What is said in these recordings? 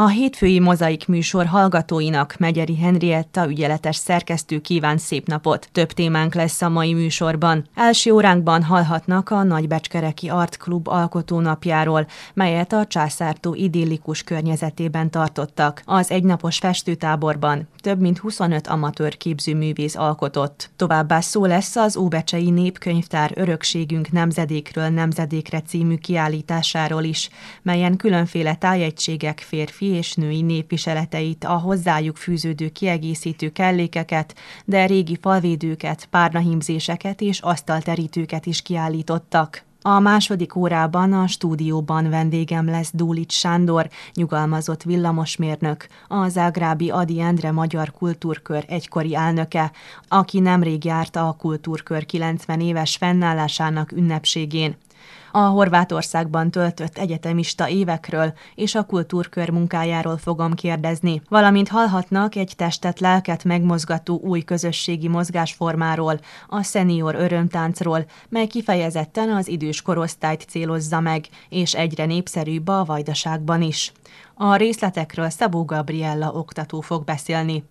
A hétfői mozaik műsor hallgatóinak Megyeri Henrietta ügyeletes szerkesztő kíván szép napot. Több témánk lesz a mai műsorban. Első óránkban hallhatnak a Nagybecskereki Art Klub alkotónapjáról, melyet a császártó idillikus környezetében tartottak. Az egynapos festőtáborban több mint 25 amatőr képzőművész alkotott. Továbbá szó lesz az Óbecsei Népkönyvtár Örökségünk nemzedékről nemzedékre című kiállításáról is, melyen különféle tájegységek férfi férfi és női népviseleteit, a hozzájuk fűződő kiegészítő kellékeket, de régi falvédőket, párnahímzéseket és asztalterítőket is kiállítottak. A második órában a stúdióban vendégem lesz Dúlics Sándor, nyugalmazott villamosmérnök, a Zágrábi Adi Endre Magyar Kultúrkör egykori elnöke, aki nemrég járta a Kultúrkör 90 éves fennállásának ünnepségén a Horvátországban töltött egyetemista évekről és a kultúrkör munkájáról fogom kérdezni, valamint hallhatnak egy testet lelket megmozgató új közösségi mozgásformáról, a szenior örömtáncról, mely kifejezetten az idős korosztályt célozza meg, és egyre népszerűbb a vajdaságban is. A részletekről Szabó Gabriella oktató fog beszélni.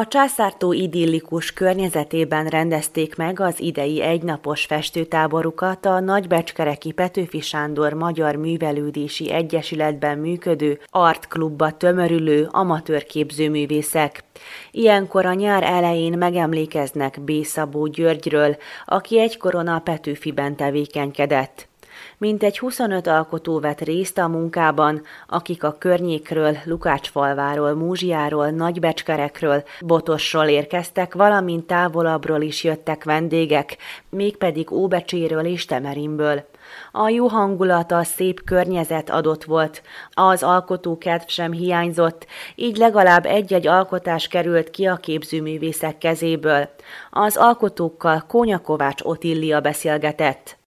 A császártó idillikus környezetében rendezték meg az idei egynapos festőtáborukat a Nagybecskereki Petőfi Sándor Magyar Művelődési Egyesületben működő artklubba tömörülő amatőr képzőművészek. Ilyenkor a nyár elején megemlékeznek B. Szabó Györgyről, aki egykoron a Petőfiben tevékenykedett. Mintegy 25 alkotó vett részt a munkában, akik a környékről, Lukácsfalváról, Múzsiáról, Nagybecskerekről, Botosról érkeztek, valamint távolabbról is jöttek vendégek, mégpedig Óbecséről és Temerimből. A jó hangulat, a szép környezet adott volt, az alkotókedv sem hiányzott, így legalább egy-egy alkotás került ki a képzőművészek kezéből. Az alkotókkal Kónya Kovács Otillia beszélgetett.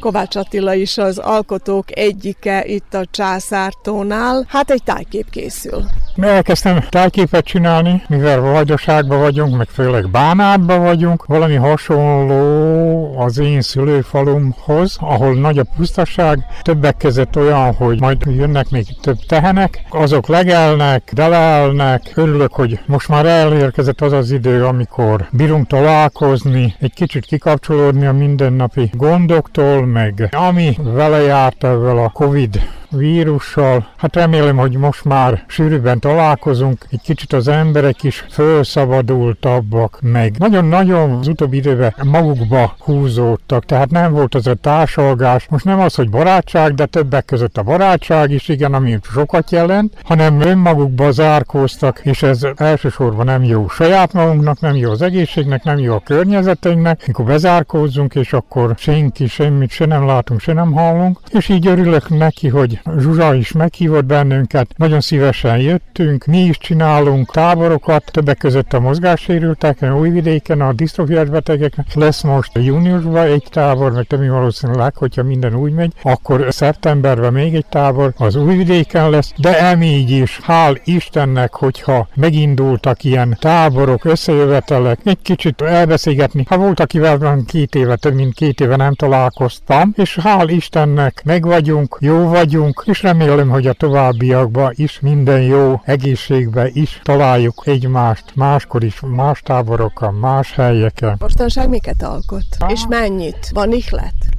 Kovács Attila is az alkotók egyike itt a Császártónál. Hát egy tájkép készül. Elkezdtem tájképet csinálni, mivel vajdaságban vagyunk, meg főleg Bánátban vagyunk. Valami hasonló az én szülőfalumhoz, ahol nagy a pusztaság. Többek között olyan, hogy majd jönnek még több tehenek, azok legelnek, delelnek. Örülök, hogy most már elérkezett az az idő, amikor bírunk találkozni, egy kicsit kikapcsolódni a mindennapi gondoktól, meg ami vele járt ezzel a Covid vírussal. Hát remélem, hogy most már sűrűbben találkozunk, egy kicsit az emberek is felszabadultabbak, meg nagyon-nagyon az utóbbi időben magukba húzódtak, tehát nem volt az a társalgás. Most nem az, hogy barátság, de többek között a barátság is, igen, ami sokat jelent, hanem önmagukba zárkóztak, és ez elsősorban nem jó saját magunknak, nem jó az egészségnek, nem jó a környezetünknek, mikor bezárkózzunk, és akkor senki semmit se nem látunk, se nem hallunk, és így örülök neki, hogy Zsuzsa is meghívott bennünket, nagyon szívesen jöttünk, mi is csinálunk táborokat, többek között a mozgássérülteken, újvidéken, a disztrofiás betegeknek. Lesz most júniusban egy tábor, meg többi valószínűleg, hogyha minden úgy megy, akkor szeptemberben még egy tábor, az újvidéken lesz, de emígy is, hál' Istennek, hogyha megindultak ilyen táborok, összejövetelek, egy kicsit elbeszélgetni. Ha volt, akivel két éve, több mint két éve nem találkoztam, és hál' Istennek meg vagyunk, jó vagyunk, vagyunk, és remélem, hogy a továbbiakban is minden jó egészségbe is találjuk egymást, máskor is, más táborokon, más helyeken. Mostanság miket alkot? És mennyit? Van ihlet?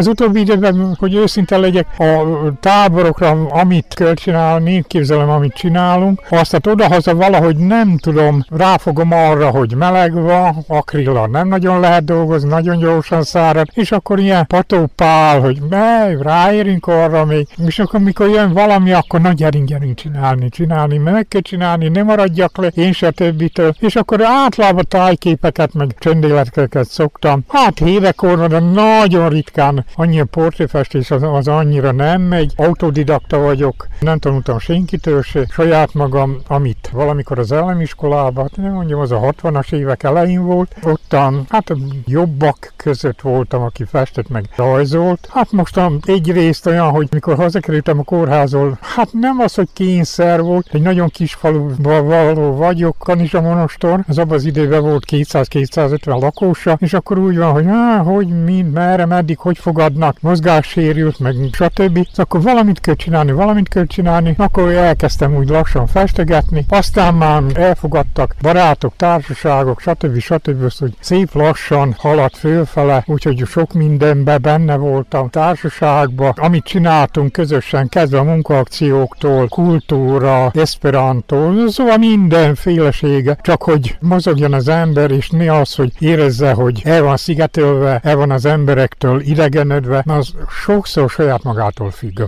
Az utóbbi időben, hogy őszinte legyek, a táborokra, amit kell csinálni, képzelem, amit csinálunk, azt odahaza valahogy nem tudom, ráfogom arra, hogy meleg van, akrilla nem nagyon lehet dolgozni, nagyon gyorsan szárad, és akkor ilyen patópál, hogy mely, ráérünk arra még, és akkor mikor jön valami, akkor nagy gyerünk, gyerünk csinálni, csinálni, meg kell csinálni, nem maradjak le, én se többitől, és akkor általában tájképeket, meg csöndéleteket szoktam. Hát óra, de nagyon ritkán annyi a portréfestés az, az annyira nem megy. Autodidakta vagyok, nem tanultam senkitől se. Saját magam, amit valamikor az elemiskolában, hát nem mondjam, az a 60-as évek elején volt, ottan hát jobbak között voltam, aki festett meg rajzolt. Hát most egyrészt olyan, hogy mikor hazakerültem a kórházról, hát nem az, hogy kényszer volt, egy nagyon kis faluban való vagyok, Kanizsa Monostor, az abban az időben volt 200-250 lakósa, és akkor úgy van, hogy á, hogy mind, merre, meddig, hogy fog fogadnak, mozgássérült, meg stb. Akkor valamit kell csinálni, valamit kell csinálni, akkor elkezdtem úgy lassan festegetni, aztán már elfogadtak barátok, társaságok, stb. stb. Azt, hogy szép lassan haladt fölfele, úgyhogy sok mindenben benne voltam társaságba, amit csináltunk közösen, kezdve a munkaakcióktól, kultúra, esperanto, szóval mindenfélesége, csak hogy mozogjon az ember, és ne az, hogy érezze, hogy el van szigetelve, el van az emberektől idegen, elégedve, az sokszor saját magától függ.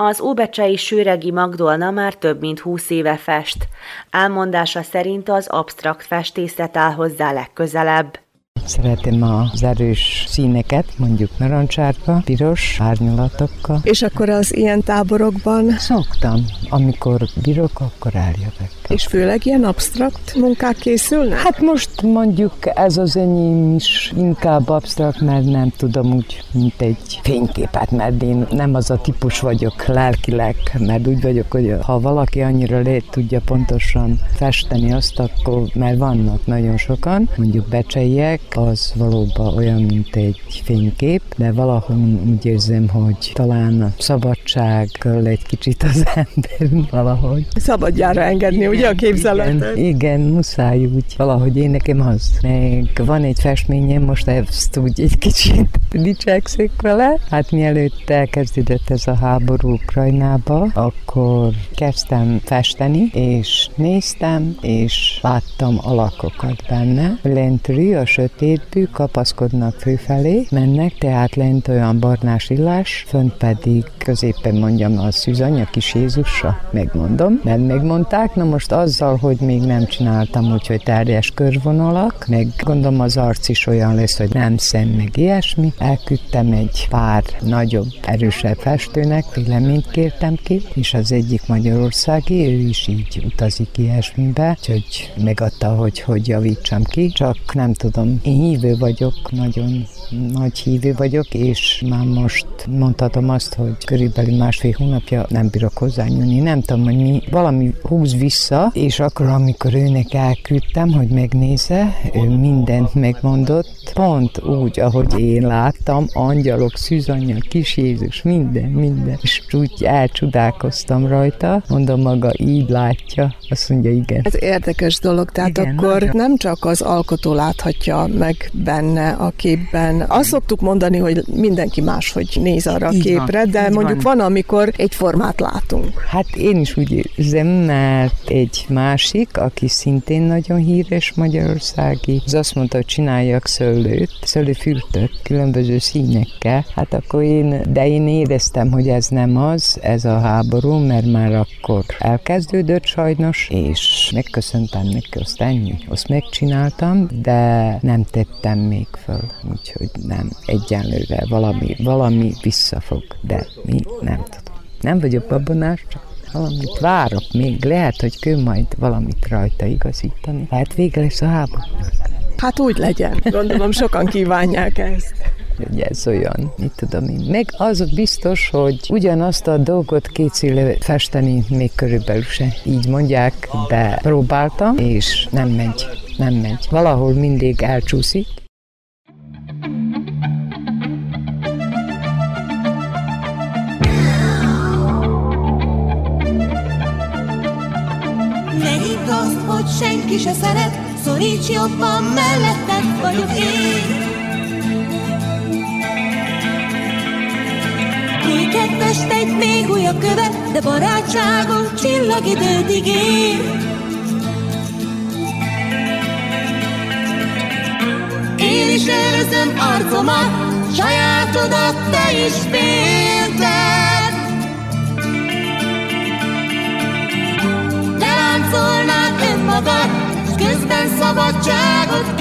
Az óbecsei Sőregi Magdolna már több mint húsz éve fest. Elmondása szerint az absztrakt festészet áll hozzá legközelebb. Szeretem az erős színeket, mondjuk narancsárga, piros, árnyalatokkal. És akkor az ilyen táborokban? Szoktam. Amikor bírok, akkor eljövök. És főleg ilyen absztrakt munkák készülnek? Hát most mondjuk ez az enyém is inkább absztrakt, mert nem tudom úgy, mint egy fényképet, mert én nem az a típus vagyok lelkileg, mert úgy vagyok, hogy ha valaki annyira le tudja pontosan festeni azt, akkor mert vannak nagyon sokan, mondjuk becseiek, az valóban olyan, mint egy fénykép, de valahol úgy érzem, hogy talán a szabadság egy kicsit az ember valahogy. Szabadjára engedni, ugye a képzeletet? Igen, igen, muszáj úgy, valahogy én nekem az. Meg van egy festményem, most ezt úgy egy kicsit dicsekszik vele. Hát mielőtt elkezdődött ez a háború Ukrajnába, akkor kezdtem festeni, és néztem, és láttam alakokat benne. Lentről a sötétbű kapaszkodnak főfelé, mennek, tehát lent olyan barnás illás, fönt pedig középen mondjam a szűzany, kis Jézusa, megmondom, mert megmondták, na most azzal, hogy még nem csináltam úgy, hogy terjes körvonalak, meg gondolom az arc is olyan lesz, hogy nem szem, meg ilyesmi. Elküldtem egy pár nagyobb, erősebb festőnek, véleményt kértem ki, és az egyik magyarországi, ő is így utazik ilyesmibe, úgyhogy megadta, hogy hogy javítsam ki, csak nem tudom, én hívő vagyok, nagyon nagy hívő vagyok, és már most mondhatom azt, hogy körülbelül másfél hónapja nem bírok hozzányúlni. Nem tudom, hogy mi, valami húz vissza, és akkor, amikor őnek elküldtem, hogy megnézze, ő mindent megmondott, pont úgy, ahogy én láttam, angyalok, szűzanya, kis Jézus, minden, minden. És úgy elcsodálkoztam rajta, mondom maga, így látja, azt mondja, igen. Ez érdekes dolog, tehát igen, akkor nagyon. nem csak az alkotó láthatja meg benne a képben. Azt szoktuk mondani, hogy mindenki más, hogy néz arra a képre, van, de mondjuk van. van, amikor egy formát látunk. Hát én is úgy érzem, mert egy másik, aki szintén nagyon híres magyarországi, az azt mondta, hogy csináljak szőlőt, szőlőfürtöt, különböző színekkel. Hát akkor én, de én éreztem, hogy ez nem az, ez a háború, mert már akkor elkezdődött sajnos, és megköszöntem neki, azt ennyi. Azt megcsináltam, de nem tettem még föl, úgyhogy nem, egyenlőre valami, valami visszafog, de mi nem tudom. Nem vagyok babonás, csak valamit várok még. Lehet, hogy kő majd valamit rajta igazítani. Lehet vége lesz a háború. Hát úgy legyen. Gondolom sokan kívánják ezt hogy ez olyan, mit tudom én. Meg az biztos, hogy ugyanazt a dolgot kétszéle festeni még körülbelül se. Így mondják, de próbáltam, és nem megy, nem megy. Valahol mindig elcsúszik, senki se szeret, szoríts jobban, melletted vagyok én. Új kedvest egy még újabb követ, de barátságom csillagidőt ígér. Én is őrzöm arcomat, sajátodat te is félted. Te láncolnád önmagad, közben szabadságot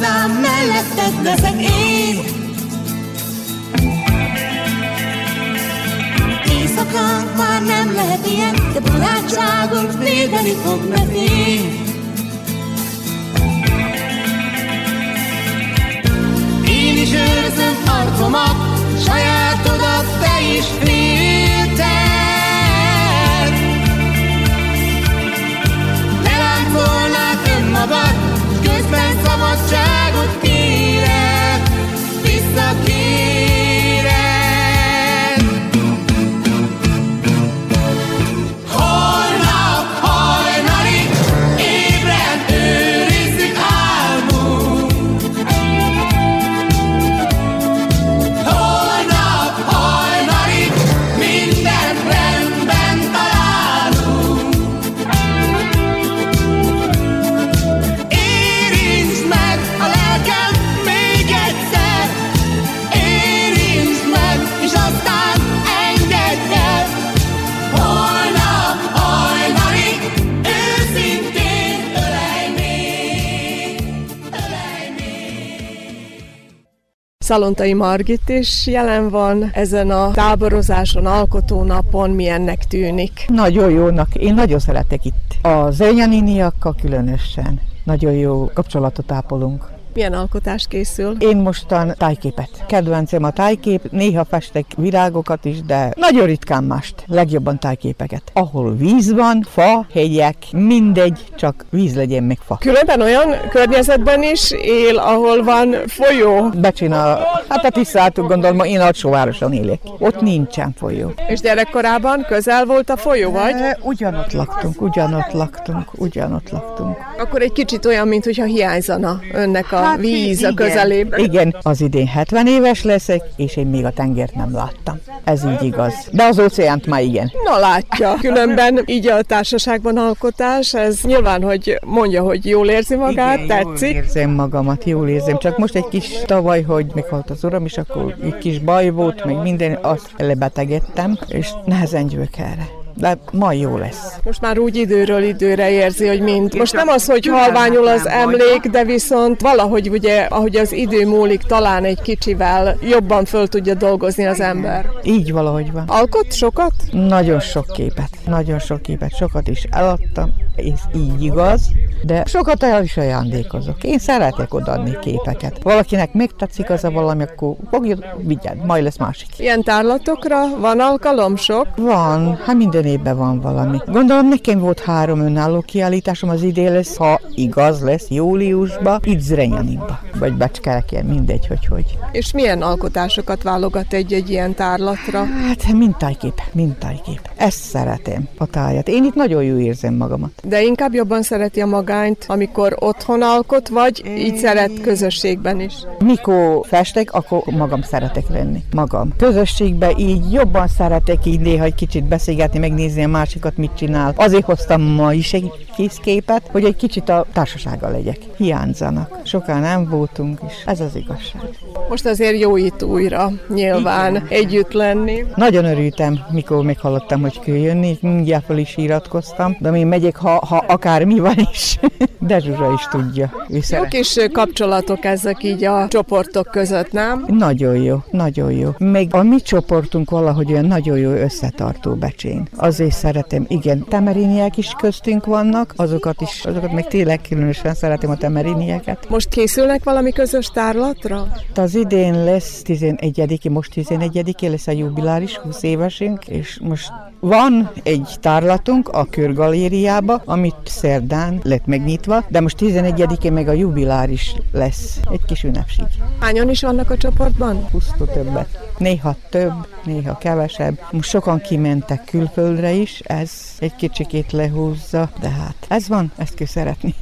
kéred, visszakéred. leszek én. Éjszakánk már nem lehet ilyen, de barátságunk védeni fog mert én. Én is őrzöm arcomat, sajátodat te is félted. Szalontai Margit is jelen van ezen a táborozáson, alkotónapon, milyennek tűnik? Nagyon jónak, én nagyon szeretek itt. Az Enyaniniakkal különösen nagyon jó kapcsolatot ápolunk. Milyen alkotás készül? Én mostan tájképet. Kedvencem a tájkép, néha festek virágokat is, de nagyon ritkán mást. Legjobban tájképeket. Ahol víz van, fa, hegyek, mindegy, csak víz legyen meg fa. Különben olyan környezetben is él, ahol van folyó. Becsinál, hát a tisztáltuk gondolom, én alsóvároson élek. Ott nincsen folyó. És gyerekkorában közel volt a folyó, vagy? E, ugyanott laktunk, ugyanott laktunk, ugyanott laktunk. Akkor egy kicsit olyan, mintha hiányzana önnek a hát víz igen, a közelében. Igen, az idén 70 éves leszek, és én még a tengert nem láttam. Ez így igaz. De az óceánt már igen. Na látja. Különben így a társaságban alkotás, ez nyilván, hogy mondja, hogy jól érzi magát, igen, tetszik. jól érzem magamat, jól érzem. Csak most egy kis tavaly, hogy meghalt az uram, és akkor egy kis baj volt, meg minden, azt lebetegedtem, és nehezen gyűlök erre de ma jó lesz. Most már úgy időről időre érzi, hogy mind. Most nem az, hogy halványul az emlék, de viszont valahogy ugye, ahogy az idő múlik, talán egy kicsivel jobban föl tudja dolgozni az ember. Így valahogy van. Alkot sokat? Nagyon sok képet. Nagyon sok képet. Sokat is eladtam, és így igaz, de sokat el is ajándékozok. Én szeretek odaadni képeket. Valakinek megtetszik az a valami, akkor fogja, vigyed, majd lesz másik. Ilyen tárlatokra van alkalom sok? Van, hát minden évben van valami. Gondolom nekem volt három önálló kiállításom, az idén lesz, ha igaz lesz, júliusban, itt Zrenyaninba, vagy Becskerekén, mindegy, hogy hogy. És milyen alkotásokat válogat egy-egy ilyen tárlatra? Hát mintájkép, mintájkép. Ezt szeretem, a tájat. Én itt nagyon jó érzem magamat. De inkább jobban szereti a magányt, amikor otthon alkot, vagy így szeret közösségben is? Mikor festek, akkor magam szeretek lenni. Magam. Közösségben így jobban szeretek így néha egy kicsit beszélgetni, megnézni a másikat, mit csinál. Azért hoztam ma is egy kis képet, hogy egy kicsit a társasággal legyek. Hiányzanak. Sokan nem voltunk, és ez az igazság. Most azért jó itt újra, nyilván, Igen. együtt lenni. Nagyon örültem, mikor meghallottam, hogy kell jönni, mindjárt fel is iratkoztam, de én megyek, ha, ha akármi van is. De Zsuzsa is tudja. Jó kis kapcsolatok ezek így a csoportok között, nem? Nagyon jó, nagyon jó. Még a mi csoportunk valahogy olyan nagyon jó összetartó becsén. Azért szeretem, igen, temeriniek is köztünk vannak, azokat is, azokat még tényleg különösen szeretem a temerinieket. Most készülnek valami közös tárlatra? Az idén lesz 11 most 11 lesz a jubiláris 20 évesünk, és most van egy tárlatunk a körgalériába, amit szerdán lett megnyitva, de most 11-én meg a jubiláris lesz, egy kis ünnepség. Hányan is vannak a csoportban? 20 többet. Néha több, néha kevesebb. Most sokan kimentek külföldre is, ez egy kicsikét lehúzza, de hát ez van, ezt kell szeretni.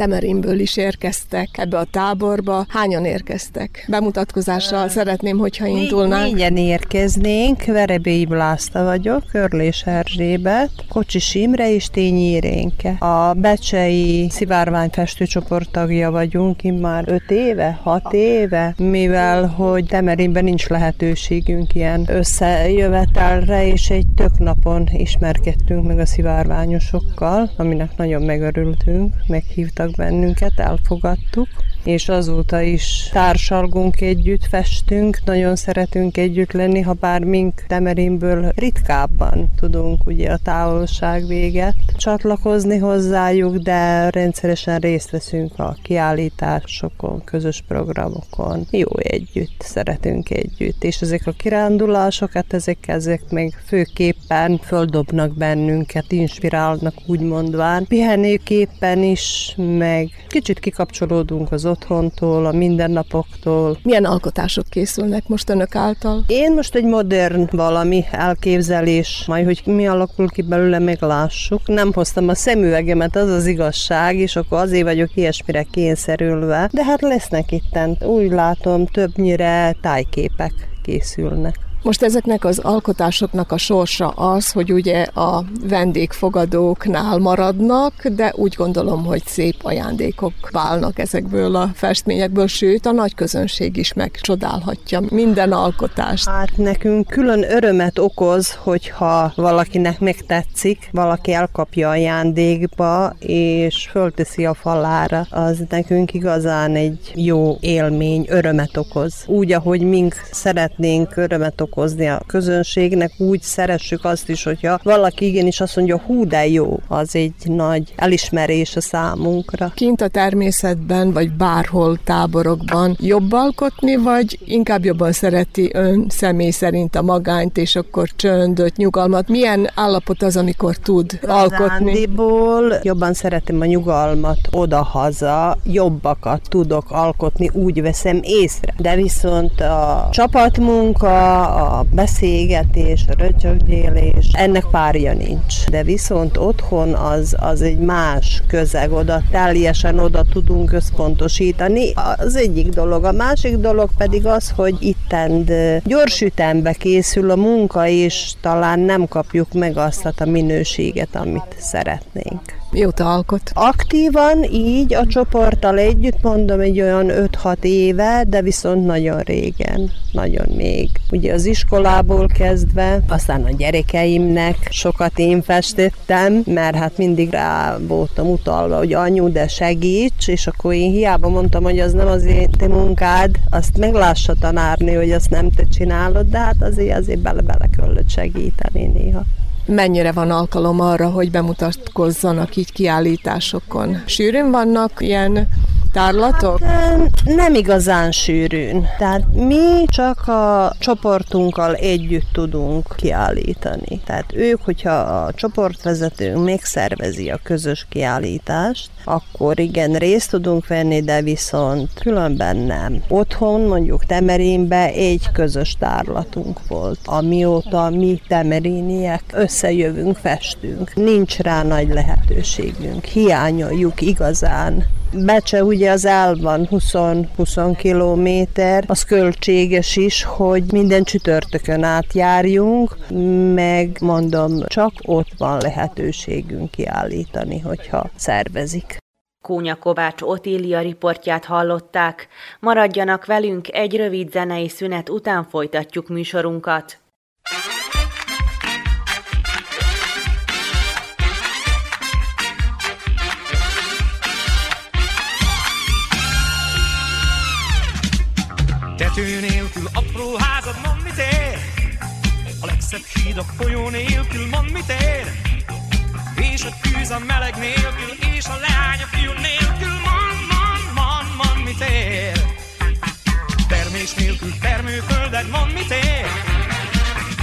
Temerinből is érkeztek ebbe a táborba. Hányan érkeztek? Bemutatkozással szeretném, hogyha indulnánk. Négyen érkeznénk. Verebélyi Blászta vagyok, Körlés Erzsébet, Kocsis Imre és Tényi Irénke. A Becsei szivárványfestőcsoport tagja vagyunk már 5 éve, 6 éve, mivel hogy Temerinben nincs lehetőségünk ilyen összejövetelre, és egy tök napon ismerkedtünk meg a szivárványosokkal, aminek nagyon megörültünk, meghívtak bennünket, elfogadtuk, és azóta is társalgunk együtt, festünk, nagyon szeretünk együtt lenni, ha bár mink Temerinből ritkábban tudunk ugye a távolság véget csatlakozni hozzájuk, de rendszeresen részt veszünk a kiállításokon, közös programokon. Jó együtt, szeretünk együtt, és ezek a kirándulások, hát ezek, ezek meg főképpen földobnak bennünket, inspirálnak úgy mondván. Pihenőképpen is, meg kicsit kikapcsolódunk az otthontól, a mindennapoktól. Milyen alkotások készülnek most önök által? Én most egy modern valami elképzelés, majd hogy mi alakul ki belőle, még lássuk. Nem hoztam a szemüvegemet, az az igazság, és akkor azért vagyok ilyesmire kényszerülve. De hát lesznek itten, úgy látom, többnyire tájképek készülnek. Most ezeknek az alkotásoknak a sorsa az, hogy ugye a vendégfogadóknál maradnak, de úgy gondolom, hogy szép ajándékok válnak ezekből a festményekből, sőt a nagy közönség is megcsodálhatja minden alkotást. Hát nekünk külön örömet okoz, hogyha valakinek megtetszik, valaki elkapja ajándékba, és fölteszi a falára. Az nekünk igazán egy jó élmény, örömet okoz. Úgy, ahogy mink szeretnénk örömet okoz okozni a közönségnek, úgy szeressük azt is, hogyha valaki igenis azt mondja, hú, de jó, az egy nagy elismerés a számunkra. Kint a természetben, vagy bárhol táborokban jobb alkotni, vagy inkább jobban szereti ön személy szerint a magányt, és akkor csöndöt, nyugalmat? Milyen állapot az, amikor tud alkotni? Jobban szeretem a nyugalmat oda-haza, jobbakat tudok alkotni, úgy veszem észre. De viszont a csapatmunka, a beszélgetés, a röcsögdélés, ennek párja nincs. De viszont otthon az, az egy más közeg, oda teljesen oda tudunk összpontosítani. Az egyik dolog. A másik dolog pedig az, hogy ittend gyors ütembe készül a munka, és talán nem kapjuk meg azt a minőséget, amit szeretnénk. Mióta alkot? Aktívan így a csoporttal együtt mondom egy olyan 5-6 éve, de viszont nagyon régen, nagyon még. Ugye az iskolából kezdve, aztán a gyerekeimnek sokat én festettem, mert hát mindig rá voltam utalva, hogy anyu, de segíts, és akkor én hiába mondtam, hogy az nem az én te munkád, azt meglássa tanárni, hogy azt nem te csinálod, de hát azért azért bele-bele kellett segíteni néha mennyire van alkalom arra, hogy bemutatkozzanak így kiállításokon? Sűrűn vannak ilyen tárlatok? Hát, nem igazán sűrűn. Tehát mi csak a csoportunkkal együtt tudunk kiállítani. Tehát ők, hogyha a csoportvezetőnk megszervezi a közös kiállítást, akkor igen, részt tudunk venni, de viszont különben nem. Otthon, mondjuk Temerinbe egy közös tárlatunk volt. Amióta mi temeríniek összejövünk, festünk. Nincs rá nagy lehetőségünk. Hiányoljuk igazán Becse ugye az el van 20-20 kilométer, az költséges is, hogy minden csütörtökön átjárjunk, meg mondom, csak ott van lehetőségünk kiállítani, hogyha szervezik. Kónya Kovács Otília riportját hallották. Maradjanak velünk, egy rövid zenei szünet után folytatjuk műsorunkat. A legszebb híd a folyó nélkül, mond mit ér? És a tűz a meleg nélkül, és a leány a fiú nélkül, mond, mond, mond, mond mit ér? Termés nélkül termőfölded, mond mit ér?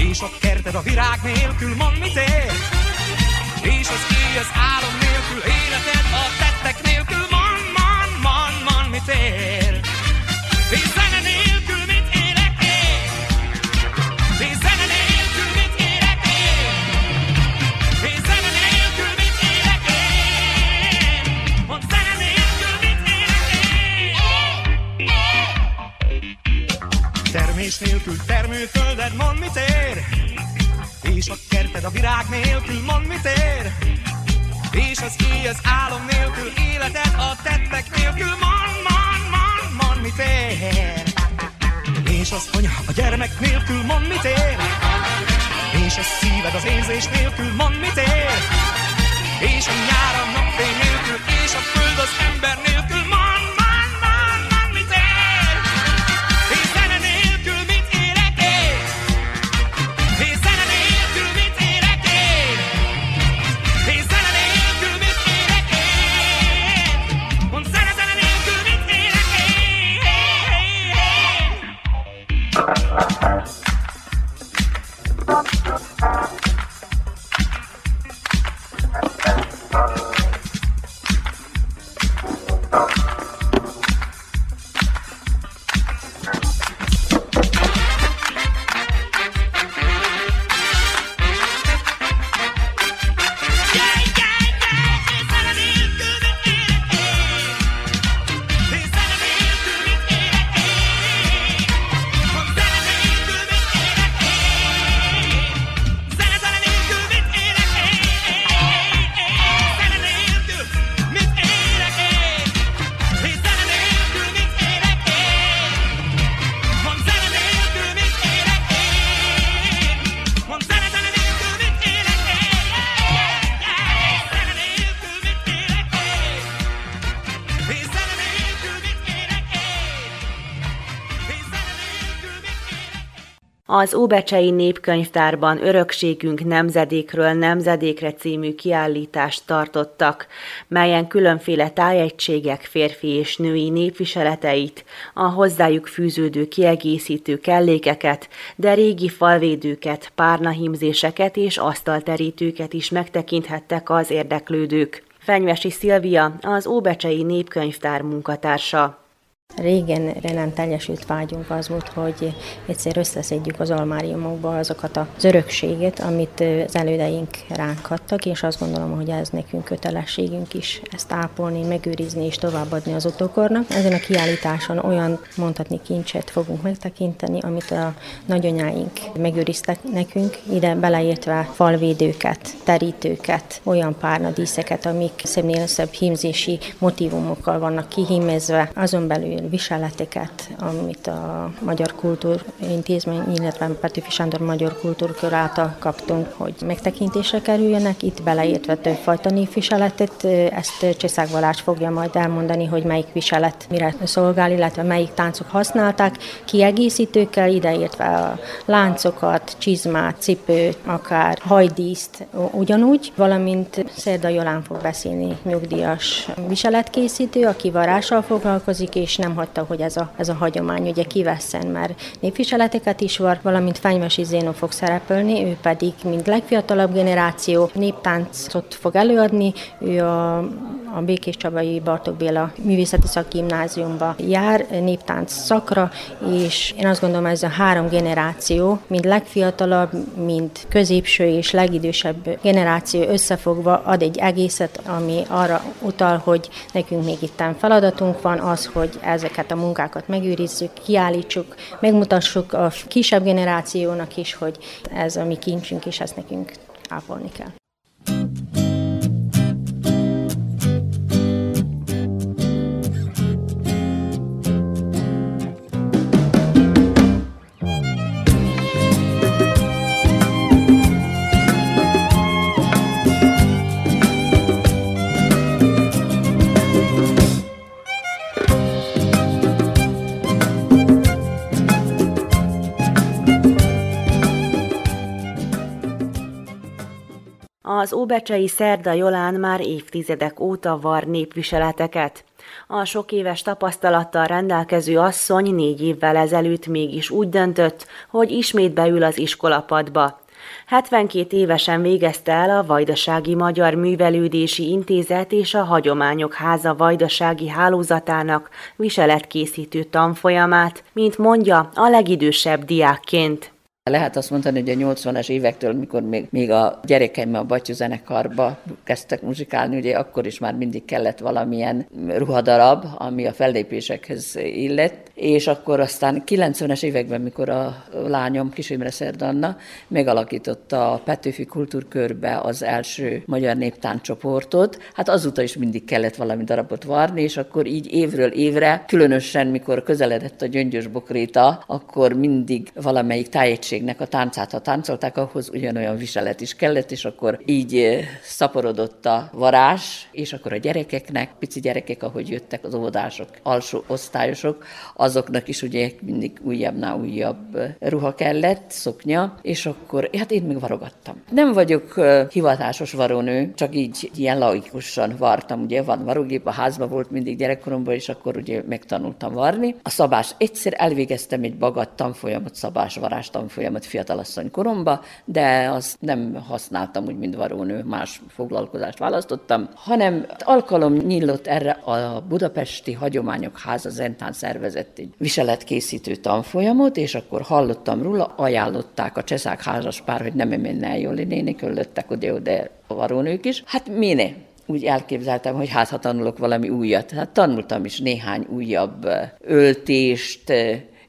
És a kerted a virág nélkül, mond mit ér? És az éj az álom nélkül, életed a tettek nélkül, mond, mond, mond, mond mit ér? Nélkül termőfölded, mond mit ér? És a kerted a virág nélkül, mond mit ér? És az éj az álom nélkül, életed a tettek nélkül, mond, mond, mond, mond mit ér? És az anya a gyermek nélkül, mond mit ér? És a szíved az érzés nélkül, mond mit ér? És a nyár a napfény nélkül, és a föld az ember nélkül, Az Óbecsei Népkönyvtárban Örökségünk nemzedékről nemzedékre című kiállítást tartottak, melyen különféle tájegységek férfi és női népviseleteit, a hozzájuk fűződő kiegészítő kellékeket, de régi falvédőket, párnahimzéseket és asztalterítőket is megtekinthettek az érdeklődők. Fenyvesi Szilvia, az Óbecsei Népkönyvtár munkatársa. Régen nem teljesült vágyunk az volt, hogy egyszer összeszedjük az almáriumokba azokat az örökséget, amit az elődeink ránk adtak, és azt gondolom, hogy ez nekünk kötelességünk is ezt ápolni, megőrizni és továbbadni az utókornak. Ezen a kiállításon olyan mondhatni kincset fogunk megtekinteni, amit a nagyanyáink megőriztek nekünk, ide beleértve falvédőket, terítőket, olyan párnadíszeket, amik szebbnél szebb hímzési motivumokkal vannak kihímezve, azon belül viseleteket, amit a Magyar Kultúrintézmény, illetve Petőfi Sándor Magyar Kultúrkör által kaptunk, hogy megtekintésre kerüljenek. Itt beleértve többfajta névviseletet, ezt Csészák Balázs fogja majd elmondani, hogy melyik viselet mire szolgál, illetve melyik táncok használták, kiegészítőkkel, ideértve a láncokat, csizmát, cipőt, akár hajdíszt ugyanúgy, valamint Szerda Jolán fog beszélni nyugdíjas viseletkészítő, aki varással foglalkozik, és nem nem hagyta, hogy ez a, ez a hagyomány ugye kivesszen, mert népviseleteket is var, valamint Fenyvesi Zénó fog szerepelni, ő pedig, mint legfiatalabb generáció, néptáncot fog előadni, ő a, a Békés Csabai Bartók Béla Művészeti Szakgimnáziumba jár, néptánc szakra, és én azt gondolom, ez a három generáció, mind legfiatalabb, mind középső és legidősebb generáció összefogva ad egy egészet, ami arra utal, hogy nekünk még itt feladatunk van, az, hogy ezeket a munkákat megőrizzük, kiállítsuk, megmutassuk a kisebb generációnak is, hogy ez a mi kincsünk, és ezt nekünk ápolni kell. Az óbecsei Szerda Jolán már évtizedek óta var népviseleteket. A sok éves tapasztalattal rendelkező asszony négy évvel ezelőtt mégis úgy döntött, hogy ismét beül az iskolapadba. 72 évesen végezte el a Vajdasági Magyar Művelődési Intézet és a Hagyományok Háza Vajdasági Hálózatának viseletkészítő tanfolyamát, mint mondja a legidősebb diákként. Lehet azt mondani, hogy a 80-as évektől, mikor még, még a gyerekeim a Batyú zenekarba kezdtek muzsikálni, ugye akkor is már mindig kellett valamilyen ruhadarab, ami a fellépésekhez illett, és akkor aztán 90-es években, mikor a lányom, Kis Imre Szerdanna megalakította a Petőfi Kultúrkörbe az első magyar néptáncsoportot, hát azóta is mindig kellett valami darabot varni, és akkor így évről évre, különösen mikor közeledett a gyöngyös bokréta, akkor mindig valamelyik tájegység közönségnek a táncát, ha táncolták, ahhoz ugyanolyan viselet is kellett, és akkor így eh, szaporodott a varás, és akkor a gyerekeknek, pici gyerekek, ahogy jöttek az óvodások, alsó osztályosok, azoknak is ugye mindig újabbnál újabb eh, ruha kellett, szoknya, és akkor, hát én még varogattam. Nem vagyok eh, hivatásos varónő, csak így ilyen laikusan vartam, ugye van varógép, a házban volt mindig gyerekkoromban, és akkor ugye megtanultam varni. A szabás, egyszer elvégeztem egy bagat tanfolyamot, szabásvarás tanfolyamot, tanfolyamat fiatalasszony koromba, de azt nem használtam úgy, mint varónő, más foglalkozást választottam, hanem alkalom nyílott erre a Budapesti Hagyományok Háza Zentán szervezett egy viseletkészítő tanfolyamot, és akkor hallottam róla, ajánlották a cseszák házas pár, hogy nem menne jól, néni köllöttek oda, de a varónők is. Hát miné, úgy elképzeltem, hogy hát ha tanulok valami újat. Hát tanultam is néhány újabb öltést,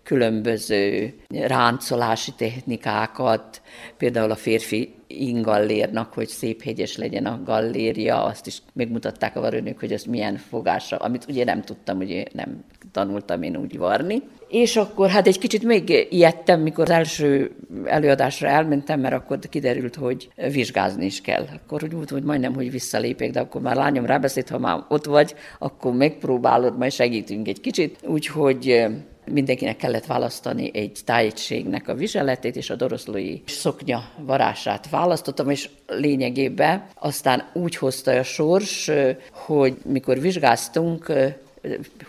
különböző ráncolási technikákat, például a férfi ingallérnak, hogy szép hegyes legyen a gallérja, azt is megmutatták a varőnök, hogy ez milyen fogása, amit ugye nem tudtam, ugye nem tanultam én úgy varni. És akkor hát egy kicsit még ijedtem, mikor az első előadásra elmentem, mert akkor kiderült, hogy vizsgázni is kell. Akkor úgy volt, hogy majdnem, hogy visszalépek, de akkor már lányom rábeszélt, ha már ott vagy, akkor megpróbálod, majd segítünk egy kicsit. Úgyhogy mindenkinek kellett választani egy tájegységnek a viseletét, és a doroszlói szoknya varását választottam, és lényegében aztán úgy hozta a sors, hogy mikor vizsgáztunk,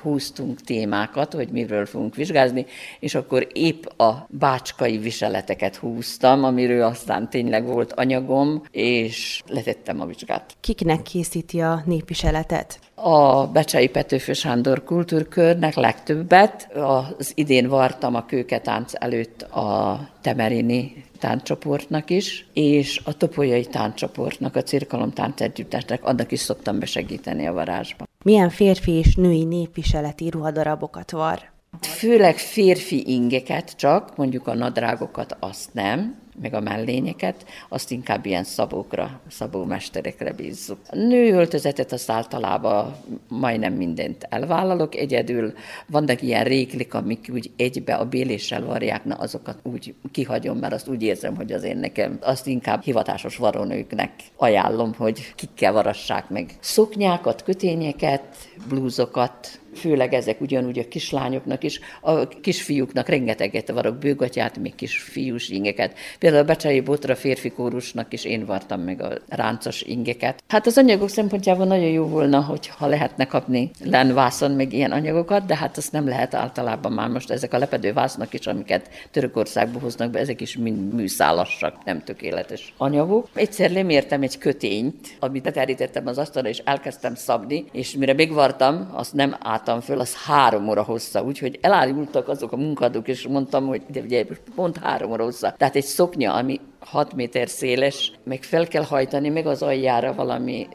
húztunk témákat, hogy miről fogunk vizsgázni, és akkor épp a bácskai viseleteket húztam, amiről aztán tényleg volt anyagom, és letettem a vizsgát. Kiknek készíti a népviseletet? A Becsei Petőfő Sándor kultúrkörnek legtöbbet. Az idén vartam a kőketánc előtt a Temerini táncsoportnak is, és a Topolyai táncsoportnak, a Cirkalom táncegyüttesnek, annak is szoktam besegíteni a varázsban. Milyen férfi és női népviseleti ruhadarabokat var? Főleg férfi ingeket csak, mondjuk a nadrágokat azt nem, meg a mellényeket, azt inkább ilyen szabókra, szabómesterekre bízzuk. A nő öltözetet azt általában majdnem mindent elvállalok, egyedül vannak ilyen réklik, amik úgy egybe a béléssel varják, na azokat úgy kihagyom, mert azt úgy érzem, hogy az én nekem, azt inkább hivatásos varonőknek ajánlom, hogy kikkel varassák meg. Szoknyákat, kötényeket, blúzokat, főleg ezek ugyanúgy a kislányoknak is, a kisfiúknak rengeteget varok bőgatyát, még kisfiús ingeket. Például a Becsei Botra férfi kórusnak is én vartam meg a ráncos ingeket. Hát az anyagok szempontjából nagyon jó volna, hogyha lehetne kapni lenvászon meg ilyen anyagokat, de hát azt nem lehet általában már most ezek a lepedő vásznak is, amiket Törökországba hoznak be, ezek is mind műszálassak, nem tökéletes anyagok. Egyszer lemértem egy kötényt, amit beterítettem az asztalra, és elkezdtem szabni, és mire megvartam, azt nem álltam föl, az három óra hossza, úgyhogy elárultak azok a munkadók, és mondtam, hogy de ugye pont három óra hossza. Tehát egy szoknya, ami 6 méter széles, meg fel kell hajtani, meg az aljára valami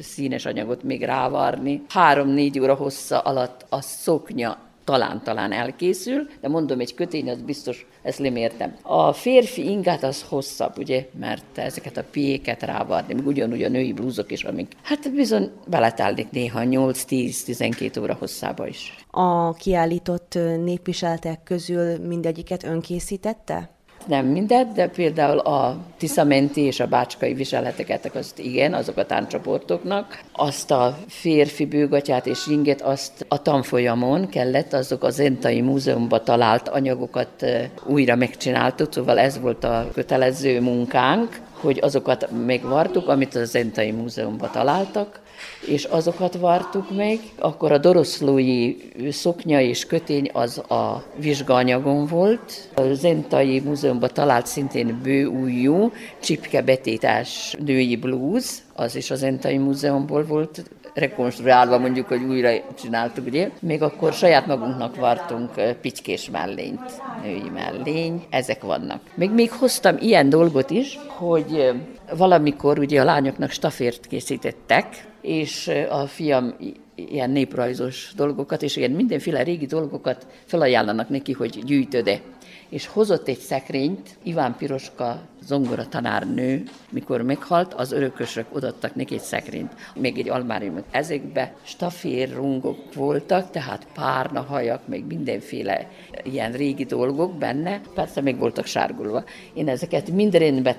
színes anyagot még rávarni. Három-négy óra hossza alatt a szoknya talán-talán elkészül, de mondom, egy kötény az biztos, ezt nem értem. A férfi ingát az hosszabb, ugye, mert ezeket a piéket rávarni, meg ugyanúgy a női blúzok is, amik, hát bizony beletállik néha 8-10-12 óra hosszába is. A kiállított népviseletek közül mindegyiket önkészítette? Nem mindet, de például a Tiszamenti és a bácskai viseleteket, azt igen, azok a táncsoportoknak. Azt a férfi bőgatyát és inget, azt a tanfolyamon kellett, azok az Entai Múzeumban talált anyagokat újra megcsináltuk, szóval ez volt a kötelező munkánk, hogy azokat megvartuk, amit az Entai Múzeumban találtak, és azokat vartuk meg. Akkor a doroszlói szoknya és kötény az a vizsgaanyagon volt. A Zentai Múzeumban talált szintén bőújú, csipkebetétás női blúz, az is a Zentai Múzeumból volt rekonstruálva, mondjuk, hogy újra csináltuk, ugye? Még akkor saját magunknak vartunk picskés mellényt, női mellény, ezek vannak. Még még hoztam ilyen dolgot is, hogy valamikor ugye a lányoknak stafért készítettek, és a fiam ilyen néprajzos dolgokat, és ilyen mindenféle régi dolgokat felajánlanak neki, hogy gyűjtöde és hozott egy szekrényt, Iván Piroska zongora tanárnő, mikor meghalt, az örökösök odattak neki egy szekrényt, még egy almáriumot. Ezekbe staférrungok voltak, tehát párna hajak, még mindenféle ilyen régi dolgok benne, persze még voltak sárgulva. Én ezeket mind rendbe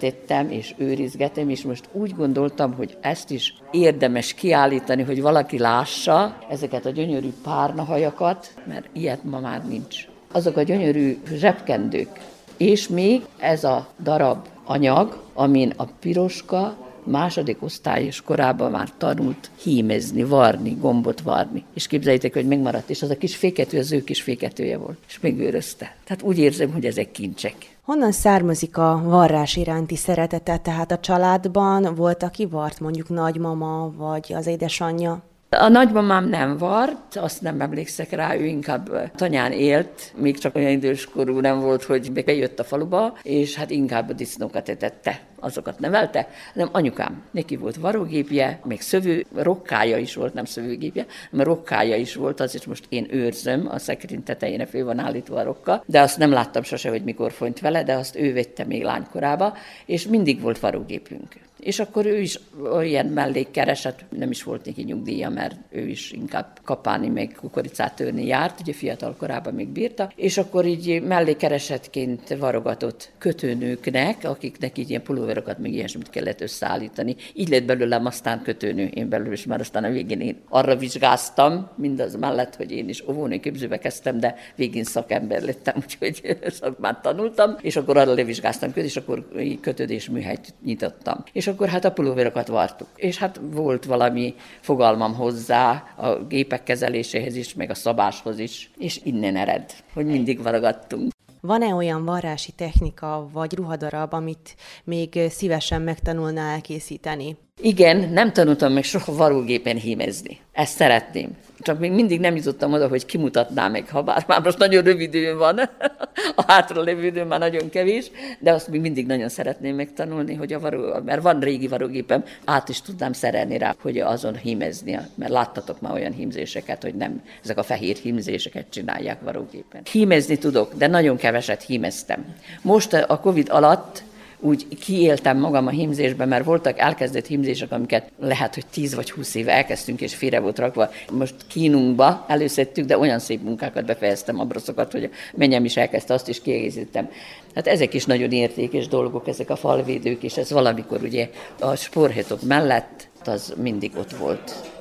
és őrizgetem, és most úgy gondoltam, hogy ezt is érdemes kiállítani, hogy valaki lássa ezeket a gyönyörű párnahajakat, mert ilyet ma már nincs azok a gyönyörű zsebkendők. És még ez a darab anyag, amin a piroska második osztályos korában már tanult hímezni, varni, gombot varni. És képzeljétek, hogy megmaradt, és az a kis fékető az ő kis féketője volt, és megőrözte. Tehát úgy érzem, hogy ezek kincsek. Honnan származik a varrás iránti szeretete? Tehát a családban volt, aki vart, mondjuk nagymama, vagy az édesanyja? A nagymamám nem vart, azt nem emlékszek rá, ő inkább tanyán élt, még csak olyan idős korú nem volt, hogy bejött a faluba, és hát inkább a disznókat etette, azokat nevelte, nem anyukám, neki volt varógépje, még szövő, rokkája is volt, nem szövőgépje, mert rokkája is volt, az is most én őrzöm, a szekrény tetején fő van állítva a rokka, de azt nem láttam sose, hogy mikor folyt vele, de azt ő vette még lánykorába, és mindig volt varógépünk És akkor ő is olyan mellékkeresett, nem is volt neki nyugdíja, mert ő is inkább kapálni, meg kukoricát törni járt, ugye fiatal korában még bírta, és akkor így mellékkeresetként varogatott kötőnőknek, akiknek így ilyen pulóverokat, meg ilyesmit kellett összeállítani. Így lett belőlem aztán kötőnő, én belül is, mert aztán a végén én arra vizsgáztam, mindaz mellett, hogy én is óvónő képzőbe kezdtem, de végén szakember lettem, úgyhogy szakmát tanultam, és akkor arra levizsgáztam köt, és akkor kötődés műhelyt nyitottam. És akkor hát a pulóverokat vartuk. És hát volt valami fogalmam hozzá a gépek kezeléséhez is, meg a szabáshoz is, és innen ered, hogy mindig vargattunk. Van-e olyan varrási technika vagy ruhadarab, amit még szívesen megtanulná elkészíteni? Igen, nem tanultam meg soha varrógépen hímezni. Ezt szeretném. Csak még mindig nem jutottam oda, hogy kimutatnám meg, ha bár már most nagyon rövid idő van, a hátra lévő idő már nagyon kevés, de azt még mindig nagyon szeretném megtanulni, hogy a varó, mert van régi varrógépem, át is tudnám szerelni rá, hogy azon hímezni, mert láttatok már olyan hímzéseket, hogy nem ezek a fehér hímzéseket csinálják varrógépen. Hímezni tudok, de nagyon keveset hímeztem. Most a Covid alatt úgy kiéltem magam a hímzésben, mert voltak elkezdett hímzések, amiket lehet, hogy 10 vagy 20 éve elkezdtünk, és félre volt rakva. Most kínunkba előszedtük, de olyan szép munkákat befejeztem, abraszokat, hogy a mennyem is elkezdte, azt is kiegészítettem. Hát ezek is nagyon értékes dolgok, ezek a falvédők, és ez valamikor ugye a sporhétok mellett, az mindig ott volt.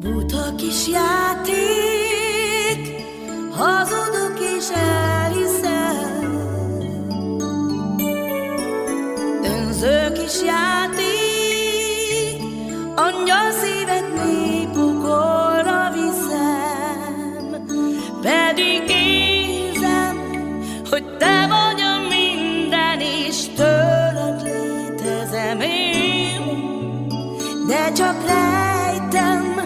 Buta kis játék, hazudok és elhiszem, önző kis játék, angyal szívet mély pokolra viszem, pedig érzem, hogy te vagy a minden, és tőled létezem én, de csak rejtem,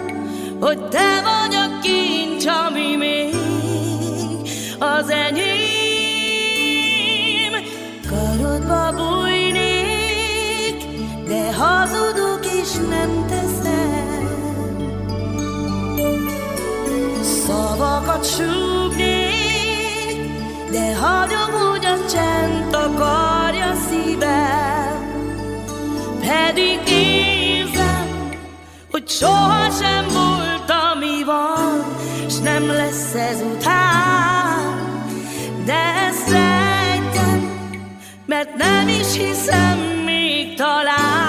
hogy te vagy a kincs, ami még az enyém. Hazudok és nem teszem. Szavakat súgnék, de hagyom, hogy a csend takarja szívem. Pedig érzem, hogy sohasem volt, ami van, s nem lesz ezután. De ezt rejtem, mert nem is hiszem még talán,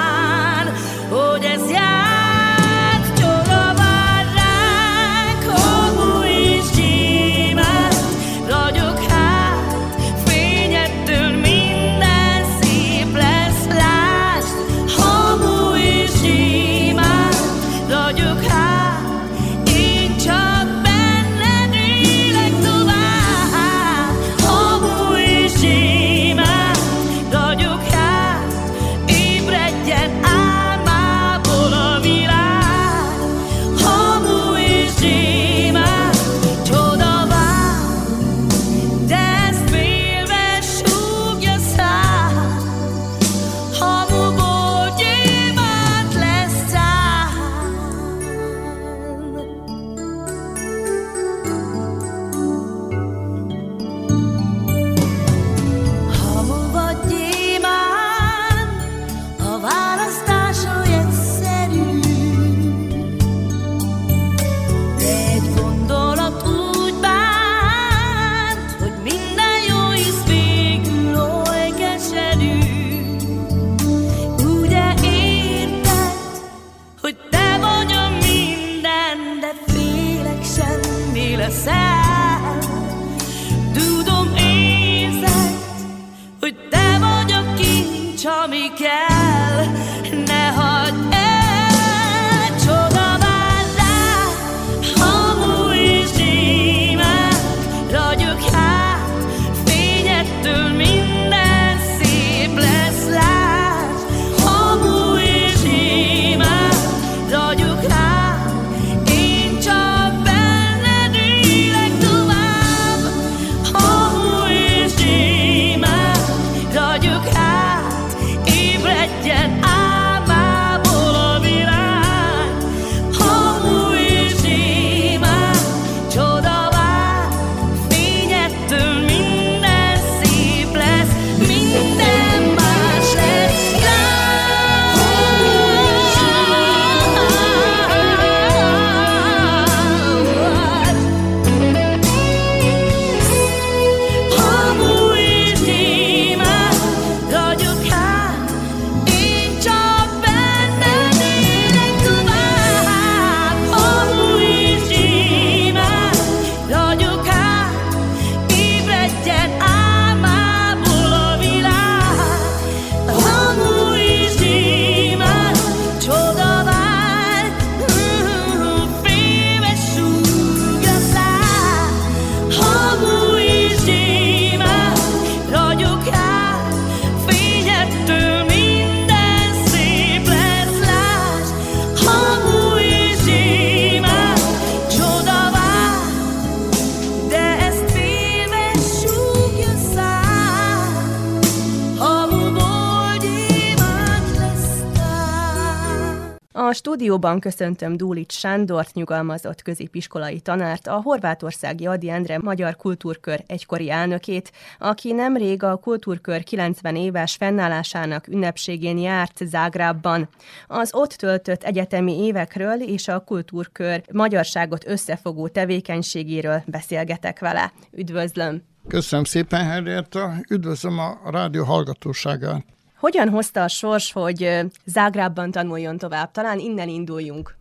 stúdióban köszöntöm Dúlics Sándort, nyugalmazott középiskolai tanárt, a horvátországi Adi Endre Magyar Kultúrkör egykori elnökét, aki nemrég a Kultúrkör 90 éves fennállásának ünnepségén járt Zágrábban. Az ott töltött egyetemi évekről és a Kultúrkör magyarságot összefogó tevékenységéről beszélgetek vele. Üdvözlöm! Köszönöm szépen, Henrietta. Üdvözlöm a rádió hallgatóságát. Hogyan hozta a sors, hogy Zágrábban tanuljon tovább? Talán innen induljunk.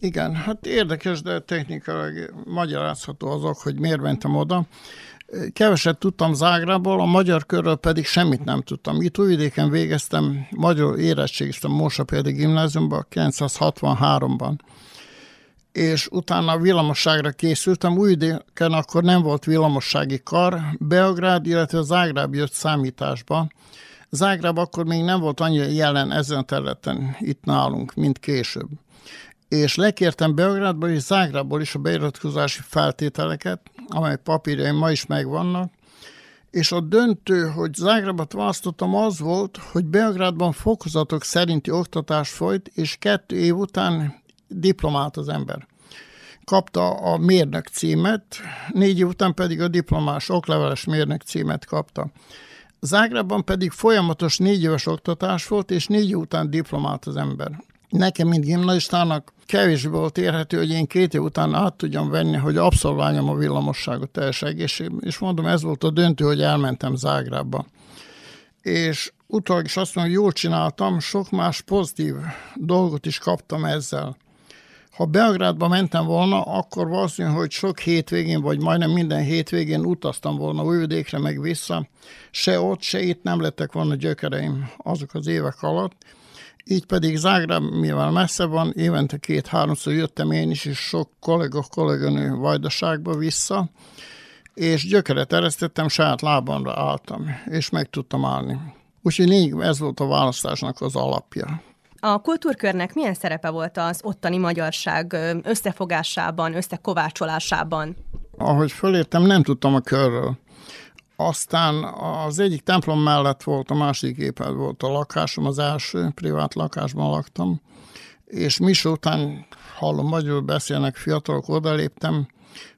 Igen, hát érdekes, de technikailag magyarázható azok, hogy miért mentem oda. Keveset tudtam Zágrából, a magyar körről pedig semmit nem tudtam. Itt Újvidéken végeztem, magyar érettségiztem például gimnáziumban 963-ban és utána villamosságra készültem. Újvidéken akkor nem volt villamossági kar, Beográd, illetve Zágráb jött számításba. Zágráb akkor még nem volt annyira jelen ezen a területen itt nálunk, mint később. És lekértem Beográdból és Zágrából is a beiratkozási feltételeket, amely papírjaim ma is megvannak, és a döntő, hogy Zágrábat választottam, az volt, hogy Beográdban fokozatok szerinti oktatás folyt, és kettő év után diplomált az ember. Kapta a mérnök címet, négy év után pedig a diplomás okleveles mérnök címet kapta. Zágrában pedig folyamatos négy éves oktatás volt, és négy után diplomált az ember. Nekem, mint gimnazistának kevésbé volt érhető, hogy én két év után át tudjam venni, hogy abszolváljam a villamosságot teljes egészségben. És mondom, ez volt a döntő, hogy elmentem Zágrába. És utólag is azt mondom, hogy jól csináltam, sok más pozitív dolgot is kaptam ezzel. Ha Belgrádba mentem volna, akkor valószínű, hogy sok hétvégén, vagy majdnem minden hétvégén utaztam volna Újvidékre meg vissza. Se ott, se itt nem lettek volna gyökereim azok az évek alatt. Így pedig Zágráb, mivel messze van, évente két-háromszor jöttem én is, és sok kollega, kolléganő vajdaságba vissza, és gyökeret eresztettem, saját lábamra álltam, és meg tudtam állni. Úgyhogy lényeg, ez volt a választásnak az alapja. A kultúrkörnek milyen szerepe volt az ottani magyarság összefogásában, összekovácsolásában? Ahogy fölértem, nem tudtam a körről. Aztán az egyik templom mellett volt, a másik épület volt a lakásom, az első privát lakásban laktam, és mis után hallom, magyarul beszélnek fiatalok, odaléptem,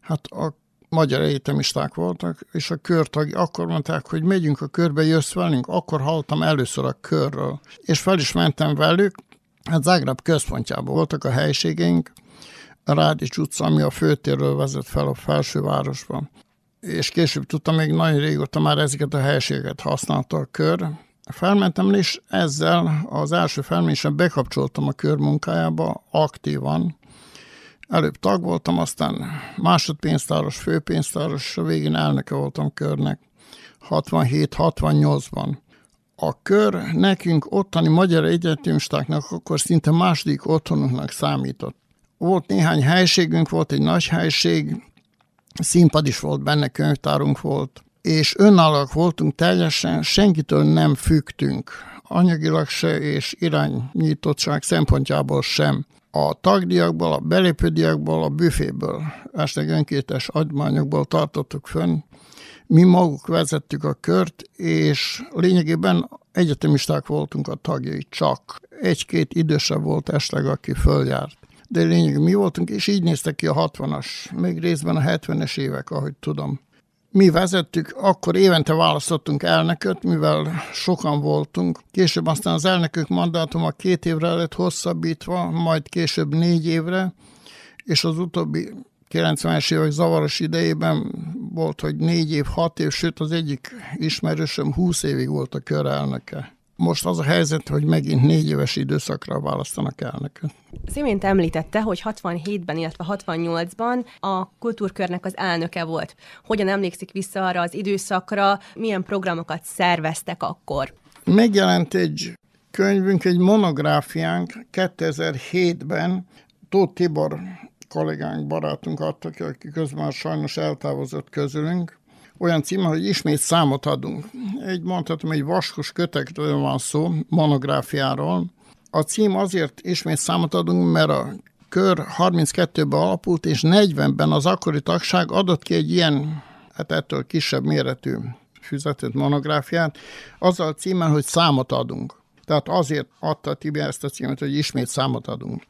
hát a magyar egyetemisták voltak, és a körtag akkor mondták, hogy megyünk a körbe, jössz velünk, akkor hallottam először a körről. És fel is mentem velük, hát Zágráb központjában voltak a helységeink, a Rádics utca, ami a főtérről vezet fel a felsővárosba. És később tudtam, még nagyon régóta már ezeket a helységeket használta a kör. Felmentem, és ezzel az első felmérésen bekapcsoltam a kör munkájába aktívan, Előbb tag voltam, aztán másodpénztáros, főpénztáros, végén elnöke voltam körnek 67-68-ban. A kör nekünk ottani magyar egyetemistáknak akkor szinte második otthonunknak számított. Volt néhány helységünk, volt egy nagy helység, színpad is volt benne, könyvtárunk volt, és önállóak voltunk teljesen, senkitől nem fügtünk, anyagilag se és irányítottság szempontjából sem a tagdiakból, a belépődiakból, a büféből, este önkétes agymányokból tartottuk fönn. Mi maguk vezettük a kört, és lényegében egyetemisták voltunk a tagjai, csak egy-két idősebb volt esetleg, aki följárt. De lényeg mi voltunk, és így néztek ki a 60-as, még részben a 70-es évek, ahogy tudom mi vezettük, akkor évente választottunk elnököt, mivel sokan voltunk. Később aztán az elnökök mandátuma két évre lett hosszabbítva, majd később négy évre, és az utóbbi 90-es évek zavaros idejében volt, hogy négy év, hat év, sőt az egyik ismerősöm 20 évig volt a körelnöke. Most az a helyzet, hogy megint négy éves időszakra választanak elnököt. Szimént említette, hogy 67-ben, illetve 68-ban a kultúrkörnek az elnöke volt. Hogyan emlékszik vissza arra az időszakra, milyen programokat szerveztek akkor? Megjelent egy könyvünk, egy monográfiánk 2007-ben Tóth Tibor kollégánk, barátunk adtak, aki közben sajnos eltávozott közülünk, olyan címe, hogy ismét számot adunk. Egy mondhatom, egy vaskos kötekről van szó, monográfiáról. A cím azért ismét számot adunk, mert a kör 32-ben alapult, és 40-ben az akkori tagság adott ki egy ilyen, hát ettől kisebb méretű füzetett monográfiát, azzal a címen, hogy számot adunk. Tehát azért adta Tibi ezt a címet, hogy ismét számot adunk.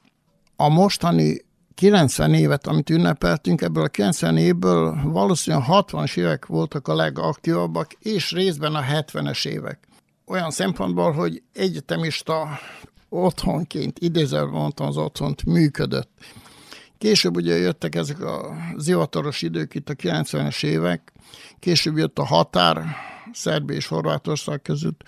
A mostani 90 évet, amit ünnepeltünk, ebből a 90 évből valószínűleg 60-as évek voltak a legaktívabbak, és részben a 70-es évek. Olyan szempontból, hogy egyetemista otthonként, idézel mondtam az otthont, működött. Később ugye jöttek ezek a zivataros idők itt a 90-es évek, később jött a határ Szerbia és Horvátország között,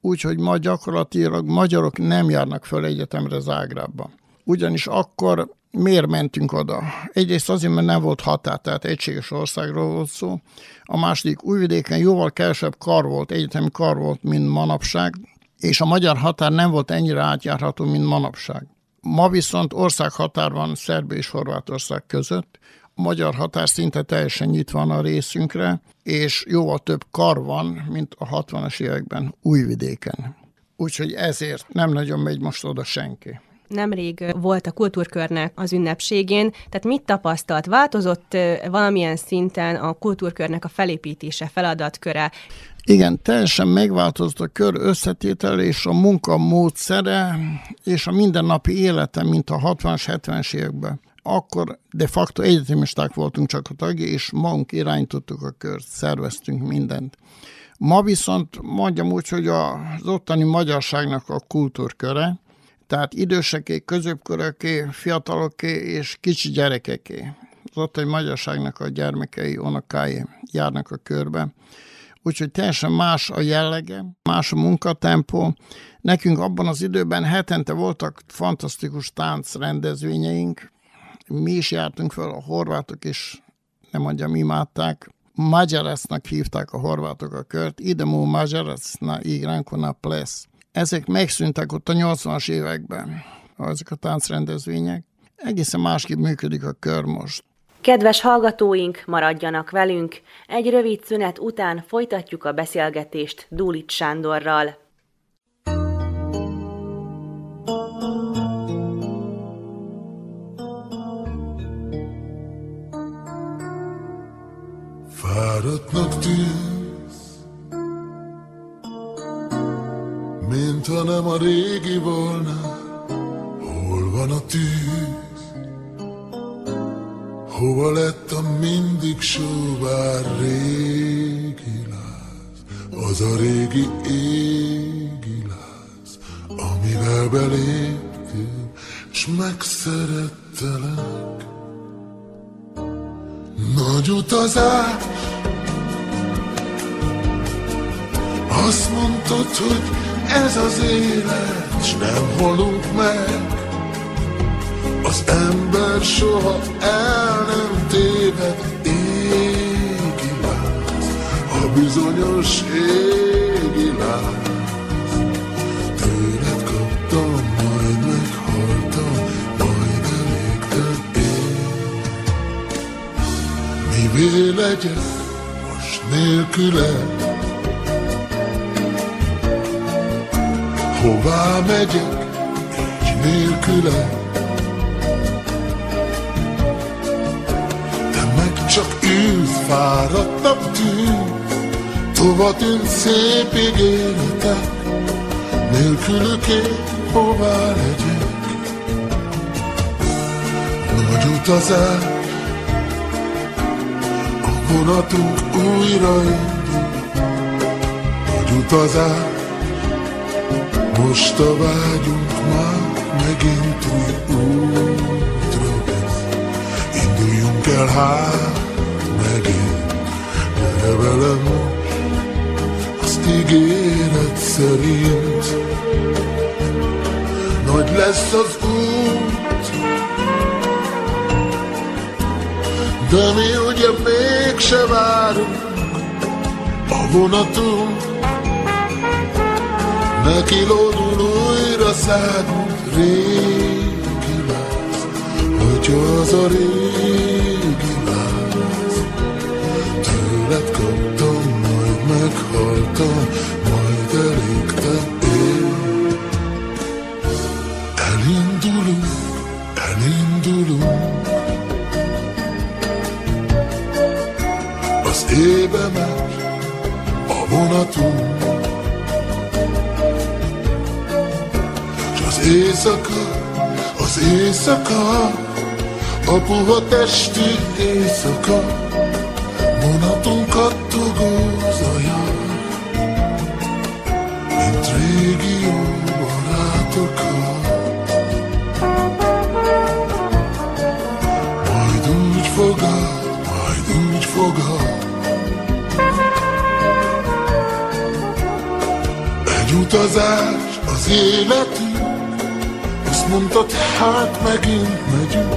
úgyhogy ma gyakorlatilag magyarok nem járnak föl egyetemre Zágrába. Ugyanis akkor miért mentünk oda? Egyrészt azért, mert nem volt határ, tehát egységes országról volt szó. A második újvidéken jóval kevesebb kar volt, egyetemi kar volt, mint manapság, és a magyar határ nem volt ennyire átjárható, mint manapság. Ma viszont országhatár van Szerbia és Horvátország között, a magyar határ szinte teljesen nyitva van a részünkre, és jóval több kar van, mint a 60-as években újvidéken. Úgyhogy ezért nem nagyon megy most oda senki nemrég volt a kultúrkörnek az ünnepségén, tehát mit tapasztalt? Változott valamilyen szinten a kultúrkörnek a felépítése, feladatköre? Igen, teljesen megváltozott a kör összetétel és a munka módszere, és a mindennapi élete, mint a 60-as, 70-es években. Akkor de facto egyetemisták voltunk csak a tagja, és magunk irányítottuk a kört, szerveztünk mindent. Ma viszont mondjam úgy, hogy az ottani magyarságnak a kultúrköre, tehát időseké, középköröké, fiataloké és kicsi gyerekeké. Az ottani magyarságnak a gyermekei, unokái járnak a körbe. Úgyhogy teljesen más a jellege, más a munkatempó. Nekünk abban az időben hetente voltak fantasztikus táncrendezvényeink. Mi is jártunk fel, a horvátok is, nem mondjam, imádták. Magyaresznak hívták a horvátok a kört. Idemo Magyareszna igranko na ples ezek megszűntek ott a 80-as években, ezek a táncrendezvények. Egészen másképp működik a kör most. Kedves hallgatóink, maradjanak velünk! Egy rövid szünet után folytatjuk a beszélgetést Dúlit Sándorral. Fáradtnak tűnt mint ha nem a régi volna. Hol van a tűz? Hova lett a mindig sóvár régi láz? Az a régi égi láz, amivel beléptél, s megszerettelek. Nagy utazás, azt mondtad, hogy ez az élet, s nem halunk meg. Az ember soha el nem téved, égi láz, a bizonyos égi láz. Tőled kaptam, majd meghaltam, majd elégtem én. Mivé legyek most nélküled, Hová megyek így nélküle? Te meg csak ülsz, fáradtabb tűnsz, Tova tűnt szép ígéretek, Nélkülük én hová legyek? Nagy utazás, a vonatunk újra indul, Nagy utazás, most a vágyunk már megint új útra vesz. Induljunk el hát megint, gyere velem most, azt ígéret szerint. Nagy lesz az út, de mi ugye mégse várunk a vonatunk, Neki lódul újra szádunk régi láz, hogyha az a régi láz. Tőled kaptam, majd meghaltam, éjszaka, a puha testi éjszaka, vonatunk kattogó zaja, mint régi jó barátokat. Majd úgy fogad, majd úgy fogad, egy utazás az azt mondtad, hát megint megyünk,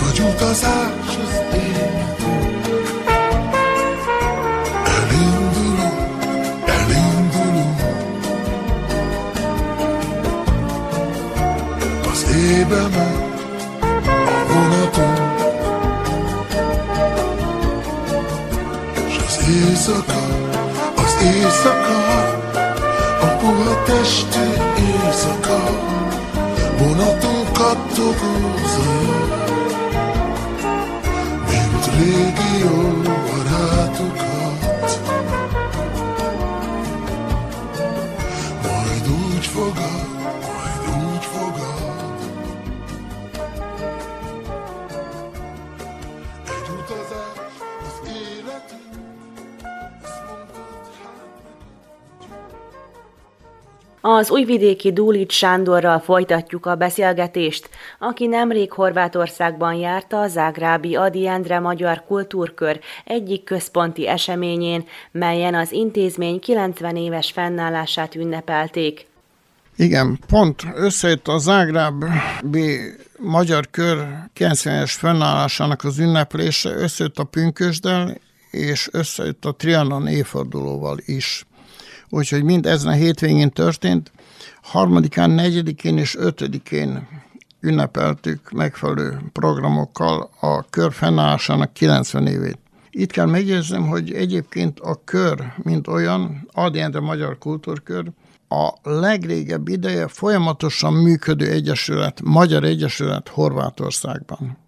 nagy utazás az életünk. Elindulunk, elindulunk, az éjbe megy a az éjszaka, az éjszaka, vonatunk kattogózol, mint régi jó Az újvidéki Dúlics Sándorral folytatjuk a beszélgetést, aki nemrég Horvátországban járta a Zágrábi Adi Endre Magyar Kultúrkör egyik központi eseményén, melyen az intézmény 90 éves fennállását ünnepelték. Igen, pont összejött a Zágráb B Magyar Kör 90-es fennállásának az ünneplése, összejött a pünkösdel, és összejött a Trianon évfordulóval is. Úgyhogy mind ezen a hétvégén történt. Harmadikán, negyedikén és ötödikén ünnepeltük megfelelő programokkal a kör fennállásának 90 évét. Itt kell megjegyzem, hogy egyébként a kör, mint olyan, Adi Endre Magyar Kultúrkör, a legrégebb ideje folyamatosan működő egyesület, Magyar Egyesület Horvátországban.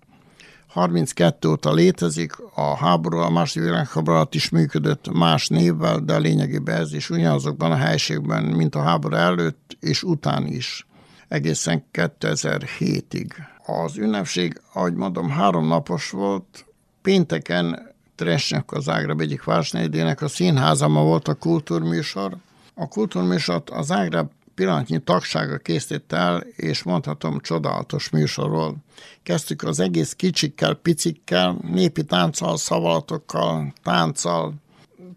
32 óta létezik, a háború, a második világháború alatt is működött más névvel, de lényegében ez is ugyanazokban a helységben, mint a háború előtt és után is, egészen 2007-ig. Az ünnepség, ahogy mondom, három napos volt, pénteken Tresnek az Ágrab egyik városnegyedének a színházama volt a kultúrműsor. A kultúrműsort az Ágrab pillanatnyi tagsága készítette el, és mondhatom, csodálatos műsor volt. Kezdtük az egész kicsikkel, picikkel, népi tánccal, szavalatokkal, tánccal.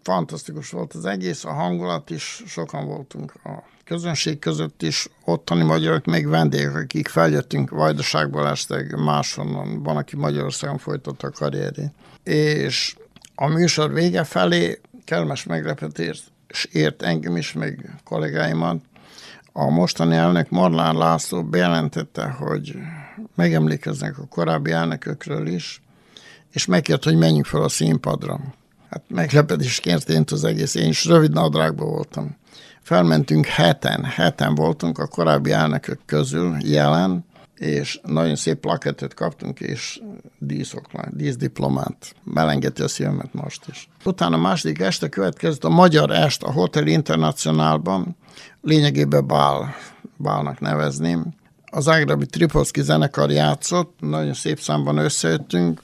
Fantasztikus volt az egész, a hangulat is, sokan voltunk a közönség között is, ottani magyarok, még vendégek, akik feljöttünk Vajdaságból este máshonnan, van, aki Magyarországon folytatta a karrierét. És a műsor vége felé kellemes meglepetés ért engem is, meg kollégáimat, a mostani elnök Marlán László bejelentette, hogy megemlékeznek a korábbi elnökökről is, és megkért, hogy menjünk fel a színpadra. Hát meglepetésként történt az egész, én is rövid nadrágban voltam. Felmentünk heten, heten voltunk a korábbi elnökök közül jelen, és nagyon szép plakettet kaptunk, és díszoklány, díszdiplomát. Melengeti a szívemet most is. Utána második este következett a Magyar Est a Hotel Internacionálban, lényegében bál, bálnak nevezném. Az Ágrabi Tripolszki zenekar játszott, nagyon szép számban összejöttünk,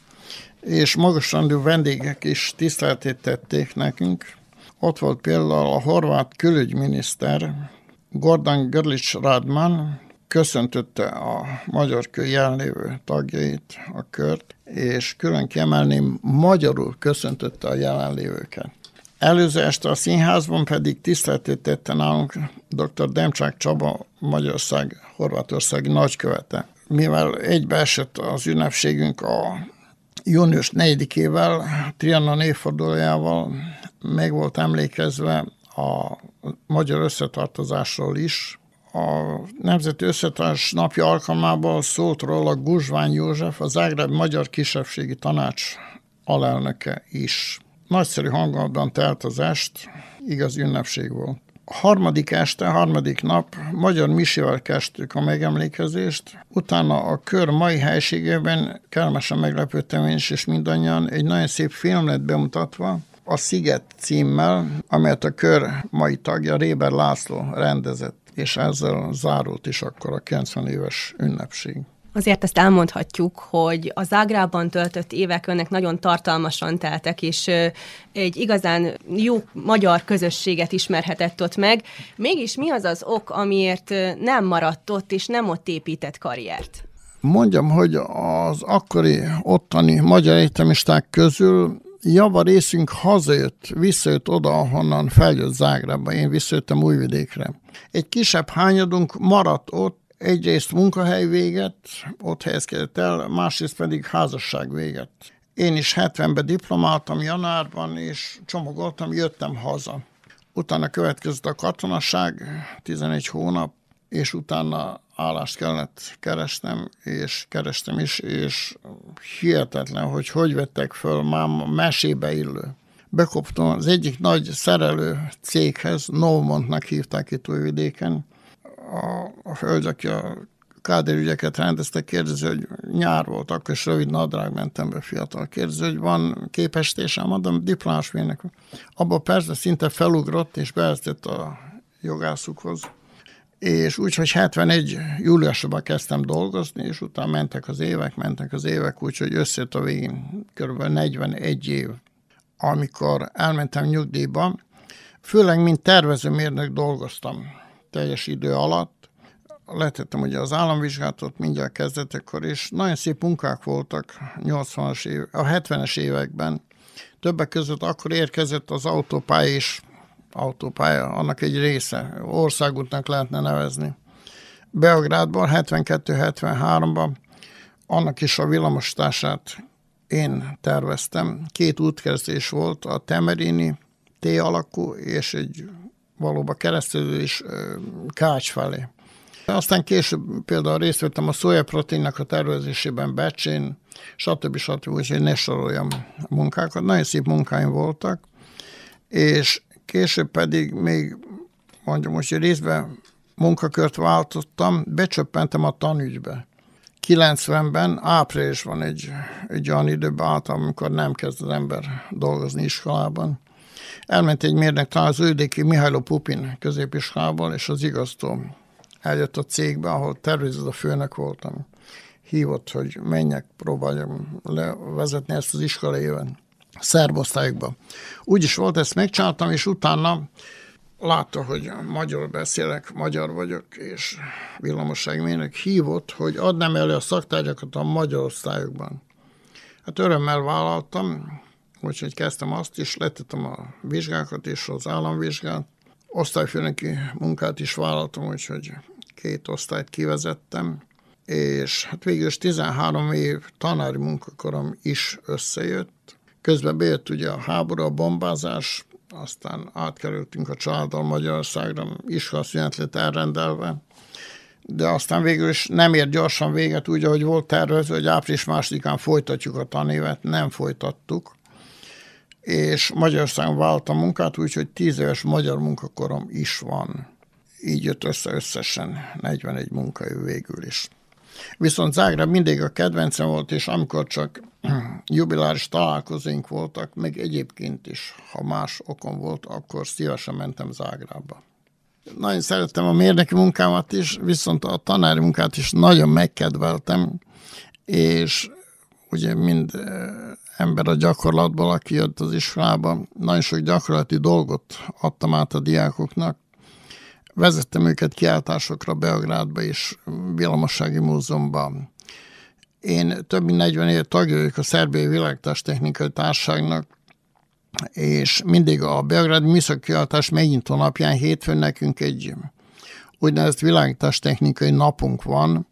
és magasrendű vendégek is tiszteletét tették nekünk. Ott volt például a horvát külügyminiszter, Gordon Görlics Radman, köszöntötte a magyar kör jelenlévő tagjait, a kört, és külön kiemelném, magyarul köszöntötte a jelenlévőket. Előző este a színházban pedig tiszteletét tette nálunk dr. Demcsák Csaba, Magyarország, Horvátország nagykövete. Mivel egybeesett az ünnepségünk a június 4-ével, Trianon évfordulójával, meg volt emlékezve a magyar összetartozásról is, a Nemzeti Összetárs napja alkalmával szólt róla Guzsvány József, az Zágráb Magyar Kisebbségi Tanács alelnöke is. Nagyszerű hangulatban telt az est, igaz ünnepség volt. A harmadik este, harmadik nap magyar misivel kezdtük a megemlékezést, utána a kör mai helységében kellemesen meglepődtem én is, és mindannyian egy nagyon szép film lett bemutatva, a Sziget címmel, amelyet a kör mai tagja Réber László rendezett. És ezzel zárult is akkor a 90 éves ünnepség. Azért ezt elmondhatjuk, hogy a Zágrában töltött évek önnek nagyon tartalmasan teltek, és egy igazán jó magyar közösséget ismerhetett ott meg. Mégis mi az az ok, amiért nem maradt ott, és nem ott épített karriert? Mondjam, hogy az akkori ottani magyar egyetemisták közül java részünk hazajött, visszajött oda, ahonnan feljött Zágrába. Én visszajöttem Újvidékre. Egy kisebb hányadunk maradt ott, egyrészt munkahely véget, ott helyezkedett el, másrészt pedig házasság véget. Én is 70-ben diplomáltam januárban, és csomagoltam, jöttem haza. Utána következett a katonaság, 11 hónap, és utána állást kellett keresnem, és kerestem is, és hihetetlen, hogy hogy vettek föl, már mesébe illő. Bekoptam az egyik nagy szerelő céghez, Novmontnak hívták itt Újvidéken, a, a hölgy, aki a Káder ügyeket rendezte, kérdezi, hogy nyár volt, akkor is rövid nadrág mentem be fiatal. Kérdezi, hogy van képestésem, mondom, diplomás mérnök. Abba persze szinte felugrott, és beeltett a jogászukhoz. És úgy, hogy 71 júliusban kezdtem dolgozni, és utána mentek az évek, mentek az évek, úgyhogy összejött a végén kb. 41 év, amikor elmentem nyugdíjba. Főleg, mint tervezőmérnök dolgoztam teljes idő alatt. Letettem ugye az államvizsgálatot mindjárt kezdetekor, és nagyon szép munkák voltak 80-as év, a 70-es években. Többek között akkor érkezett az autópálya is, autópálya, annak egy része, országútnak lehetne nevezni. Beográdban 72-73-ban annak is a villamosítását én terveztem. Két útkezdés volt, a Temerini T alakú és egy valóban keresztülés Kács felé. Aztán később például részt vettem a szójaproteinnak a tervezésében Becsén, stb. stb. úgyhogy ne soroljam a munkákat. Nagyon szép munkáim voltak, és később pedig még mondjam most, hogy részben munkakört váltottam, becsöppentem a tanügybe. 90-ben áprilisban egy, egy olyan időben álltam, amikor nem kezd az ember dolgozni iskolában. Elment egy mérnök talán az Ődéki Mihály Pupin középiskolából, és az igaztó eljött a cégbe, ahol tervező a főnök voltam. Hívott, hogy menjek, próbáljam levezetni ezt az iskola éven szerbosztályokba. Úgy is volt, ezt megcsináltam, és utána látta, hogy magyar beszélek, magyar vagyok, és villamosságmérnök hívott, hogy adnám elő a szaktárgyakat a magyar osztályokban. Hát örömmel vállaltam, úgyhogy kezdtem azt is, letettem a vizsgákat és az államvizsgát. Osztályfőnöki munkát is vállaltam, úgyhogy két osztályt kivezettem, és hát végül is 13 év tanári munkakorom is összejött. Közben bejött ugye a háború, a bombázás, aztán átkerültünk a családdal Magyarországra, iskolaszünet lett elrendelve, de aztán végül is nem ért gyorsan véget, úgy, ahogy volt tervező, hogy április másodikán folytatjuk a tanévet, nem folytattuk, és Magyarországon váltam munkát, úgyhogy tíz éves magyar munkakorom is van. Így jött össze összesen 41 munkaév végül is. Viszont Zágráb mindig a kedvencem volt, és amikor csak jubiláris találkozóink voltak, meg egyébként is, ha más okom volt, akkor szívesen mentem Zágrába. Nagyon szerettem a mérnöki munkámat is, viszont a tanári munkát is nagyon megkedveltem, és ugye mind ember a gyakorlatból, aki jött az iskolába. Nagyon sok gyakorlati dolgot adtam át a diákoknak. Vezettem őket kiáltásokra Beográdba és Villamossági Múzeumban. Én több mint 40 év tagja vagyok a Szerbiai Világtástechnikai Társaságnak, és mindig a Beográdi Műszakkiáltás megnyitó napján hétfőn nekünk egy úgynevezett világtástechnikai napunk van,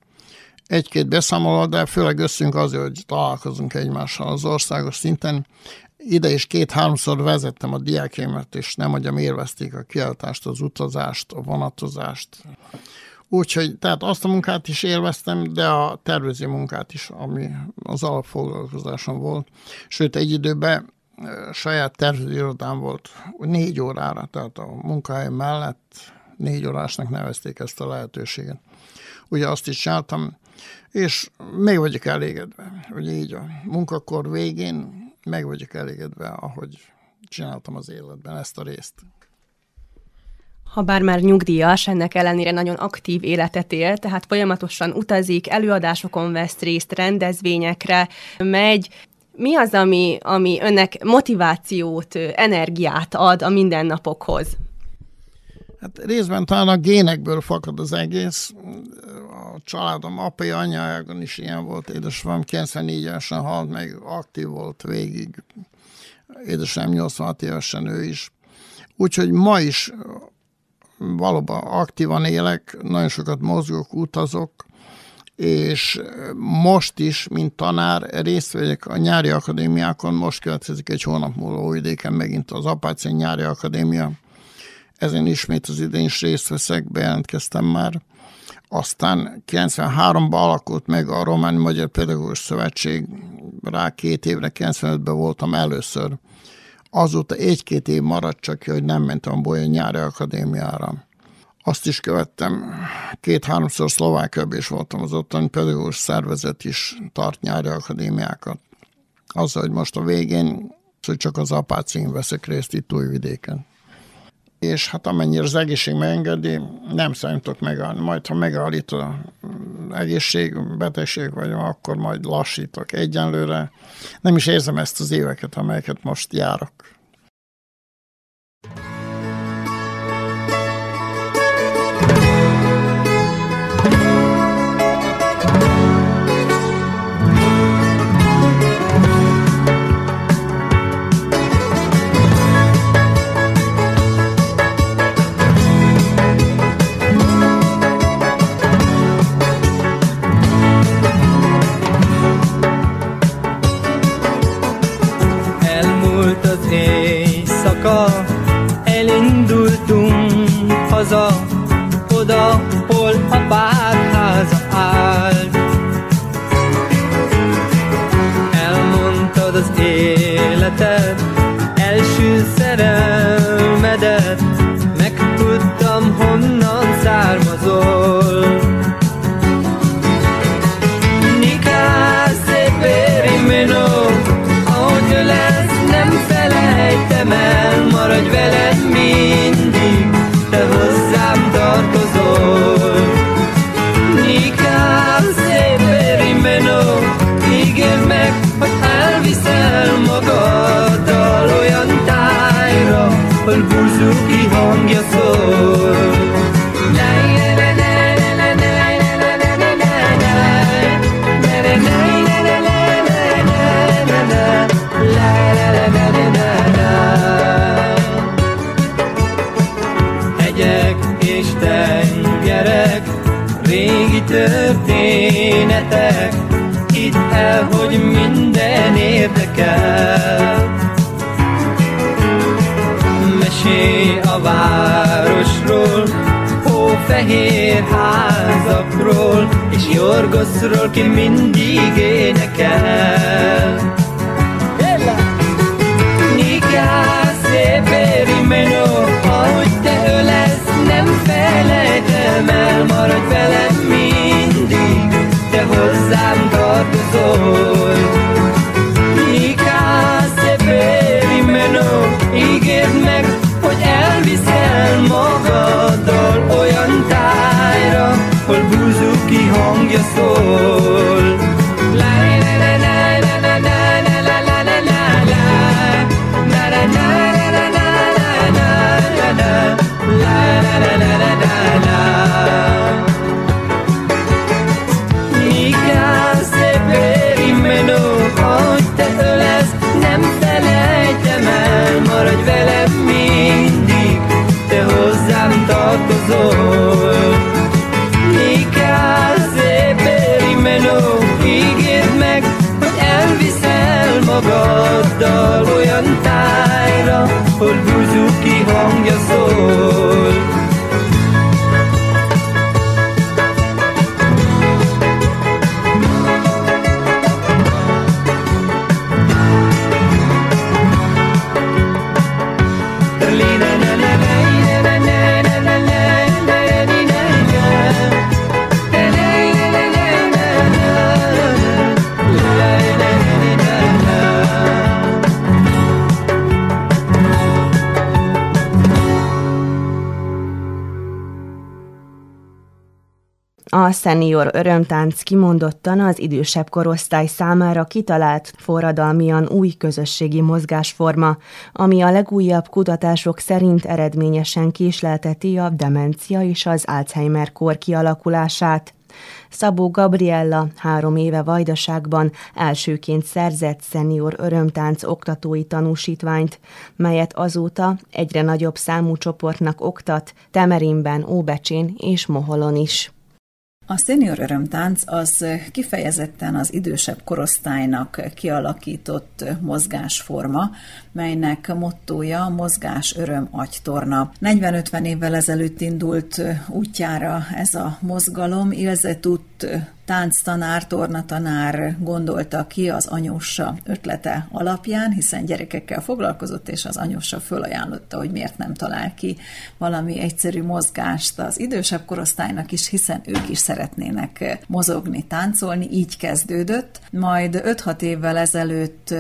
egy-két beszámoló, de főleg összünk azért, hogy találkozunk egymással az országos szinten. Ide is két-háromszor vezettem a diákémet, és nem mondjam, élvezték a kiáltást, az utazást, a vonatozást. Úgyhogy, tehát azt a munkát is élveztem, de a tervező munkát is, ami az alapfoglalkozásom volt. Sőt, egy időben saját tervezőirodám volt négy órára, tehát a munkahely mellett négy órásnak nevezték ezt a lehetőséget. Ugye azt is csináltam, és meg vagyok elégedve, hogy így a munkakor végén meg vagyok elégedve, ahogy csináltam az életben ezt a részt. ha bár már nyugdíjas, ennek ellenére nagyon aktív életet él, tehát folyamatosan utazik, előadásokon vesz részt, rendezvényekre megy. Mi az, ami, ami önnek motivációt, energiát ad a mindennapokhoz? Hát részben talán a génekből fakad az egész. A családom apai anyágon is ilyen volt. Édesapám 94 évesen halt, meg aktív volt végig. Édesem 86 évesen ő is. Úgyhogy ma is valóban aktívan élek, nagyon sokat mozgok, utazok, és most is, mint tanár, részt vegyek a nyári akadémiákon, most következik egy hónap múlva Újvidéken megint az Apácén nyári akadémia. Ezen ismét az idén is részt veszek, bejelentkeztem már. Aztán 93-ban alakult meg a Román Magyar Pedagógus Szövetség, rá két évre, 95-ben voltam először Azóta egy-két év maradt csak hogy nem mentem Bolya nyári akadémiára. Azt is követtem, két-háromszor Szlovákiában is voltam az ottani pedagógus szervezet is tart nyári akadémiákat. Az, hogy most a végén, hogy csak az apácén veszek részt itt Újvidéken és hát amennyire az egészség megengedi, nem számítok megállni. Majd, ha megállít az egészség, betegség vagy, akkor majd lassítok. Egyenlőre nem is érzem ezt az éveket, amelyeket most járok. Bülbül zuki hong ya szenior örömtánc kimondottan az idősebb korosztály számára kitalált forradalmian új közösségi mozgásforma, ami a legújabb kutatások szerint eredményesen késlelteti a demencia és az Alzheimer-kor kialakulását. Szabó Gabriella három éve Vajdaságban elsőként szerzett szenior örömtánc oktatói tanúsítványt, melyet azóta egyre nagyobb számú csoportnak oktat Temerinben, Óbecsén és Moholon is. A szenior örömtánc az kifejezetten az idősebb korosztálynak kialakított mozgásforma, melynek mottója mozgás öröm agytorna. 40-50 évvel ezelőtt indult útjára ez a mozgalom, Ilze Tutt tánctanár, tornatanár gondolta ki az anyossa ötlete alapján, hiszen gyerekekkel foglalkozott, és az anyossa fölajánlotta, hogy miért nem talál ki valami egyszerű mozgást az idősebb korosztálynak is, hiszen ők is szeretnének mozogni, táncolni, így kezdődött. Majd 5-6 évvel ezelőtt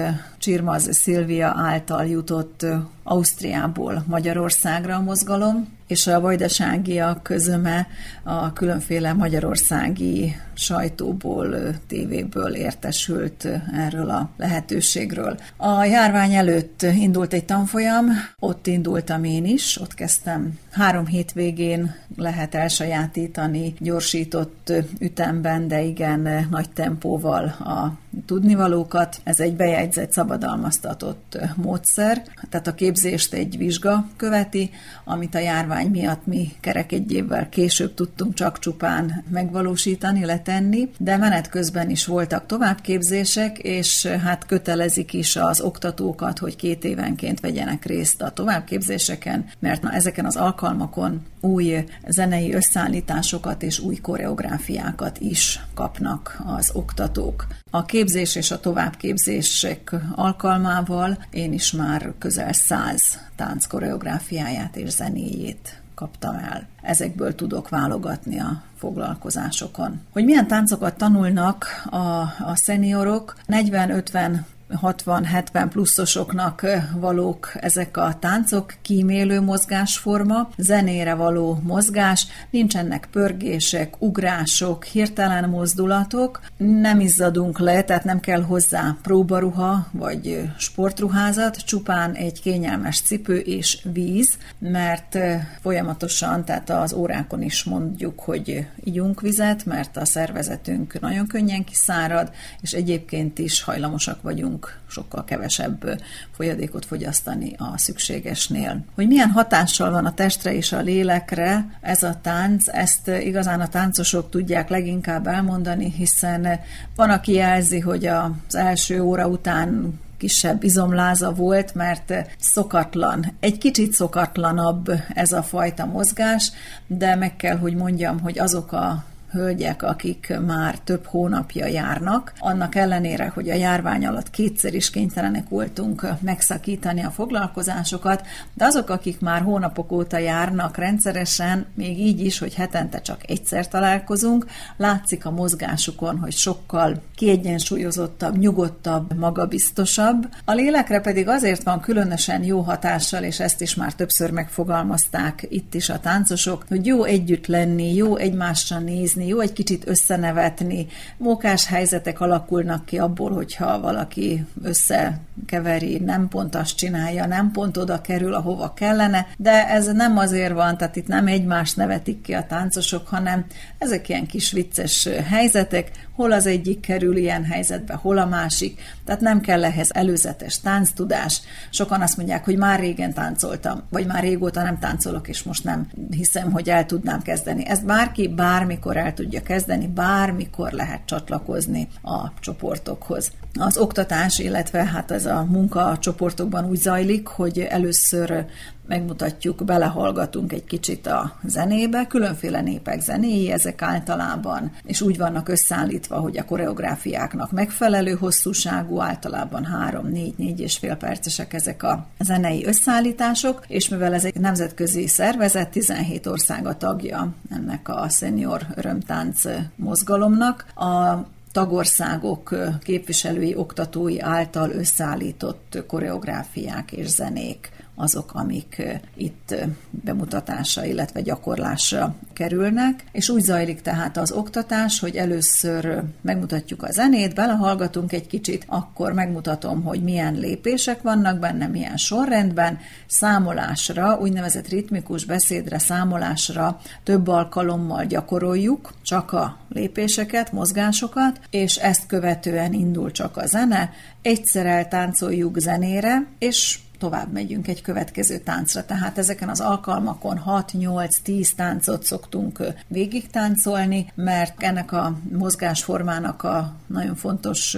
Csirmaz Szilvia által jutott Ausztriából Magyarországra a mozgalom, és a vajdaságiak zöme a különféle magyarországi sajtóból, tévéből értesült erről a lehetőségről. A járvány előtt indult egy tanfolyam, ott indultam én is, ott kezdtem három hétvégén lehet elsajátítani gyorsított ütemben, de igen nagy tempóval a tudnivalókat. Ez egy bejegyzett, szabadalmaztatott módszer, tehát a képzést egy vizsga követi, amit a járvány miatt mi kerek egy évvel később tudtunk csak csupán megvalósítani, letenni, de menet közben is voltak továbbképzések, és hát kötelezik is az oktatókat, hogy két évenként vegyenek részt a továbbképzéseken, mert na, ezeken az alkalmakon új zenei összeállításokat és új koreográfiákat is kapnak az oktatók. A képzés és a továbbképzések alkalmával én is már közel száz tánc koreográfiáját és zenéjét kaptam el. Ezekből tudok válogatni a foglalkozásokon. Hogy milyen táncokat tanulnak a, a szeniorok, 40-50 60-70 pluszosoknak valók ezek a táncok, kímélő mozgásforma, zenére való mozgás, nincsenek pörgések, ugrások, hirtelen mozdulatok, nem izzadunk le, tehát nem kell hozzá próbaruha vagy sportruházat, csupán egy kényelmes cipő és víz, mert folyamatosan, tehát az órákon is mondjuk, hogy ígyunk vizet, mert a szervezetünk nagyon könnyen kiszárad, és egyébként is hajlamosak vagyunk sokkal kevesebb folyadékot fogyasztani a szükségesnél. Hogy milyen hatással van a testre és a lélekre ez a tánc, ezt igazán a táncosok tudják leginkább elmondani, hiszen van, aki jelzi, hogy az első óra után kisebb izomláza volt, mert szokatlan, egy kicsit szokatlanabb ez a fajta mozgás, de meg kell, hogy mondjam, hogy azok a hölgyek, akik már több hónapja járnak. Annak ellenére, hogy a járvány alatt kétszer is kénytelenek voltunk megszakítani a foglalkozásokat, de azok, akik már hónapok óta járnak rendszeresen, még így is, hogy hetente csak egyszer találkozunk, látszik a mozgásukon, hogy sokkal kiegyensúlyozottabb, nyugodtabb, magabiztosabb. A lélekre pedig azért van különösen jó hatással, és ezt is már többször megfogalmazták itt is a táncosok, hogy jó együtt lenni, jó egymással nézni, jó egy kicsit összenevetni. Mókás helyzetek alakulnak ki abból, hogyha valaki összekeveri, nem pont azt csinálja, nem pont oda kerül, ahova kellene, de ez nem azért van, tehát itt nem egymást nevetik ki a táncosok, hanem ezek ilyen kis vicces helyzetek, hol az egyik kerül ilyen helyzetbe, hol a másik, tehát nem kell ehhez előzetes tánctudás. Sokan azt mondják, hogy már régen táncoltam, vagy már régóta nem táncolok, és most nem hiszem, hogy el tudnám kezdeni. Ezt bárki bármikor el tudja kezdeni, bármikor lehet csatlakozni a csoportokhoz. Az oktatás, illetve hát ez a munka a csoportokban úgy zajlik, hogy először megmutatjuk, belehallgatunk egy kicsit a zenébe, különféle népek zenéi ezek általában, és úgy vannak összeállítva, hogy a koreográfiáknak megfelelő hosszúságú, általában 3-4-4 és percesek ezek a zenei összeállítások, és mivel ez egy nemzetközi szervezet, 17 ország tagja ennek a senior örömtánc mozgalomnak, a tagországok képviselői, oktatói által összeállított koreográfiák és zenék azok, amik itt bemutatásra, illetve gyakorlásra kerülnek, és úgy zajlik tehát az oktatás, hogy először megmutatjuk a zenét, belehallgatunk egy kicsit, akkor megmutatom, hogy milyen lépések vannak benne, milyen sorrendben, számolásra, úgynevezett ritmikus beszédre, számolásra több alkalommal gyakoroljuk, csak a lépéseket, mozgásokat, és ezt követően indul csak a zene, egyszer eltáncoljuk zenére, és tovább megyünk egy következő táncra. Tehát ezeken az alkalmakon 6-8-10 táncot szoktunk végig táncolni, mert ennek a mozgásformának a nagyon fontos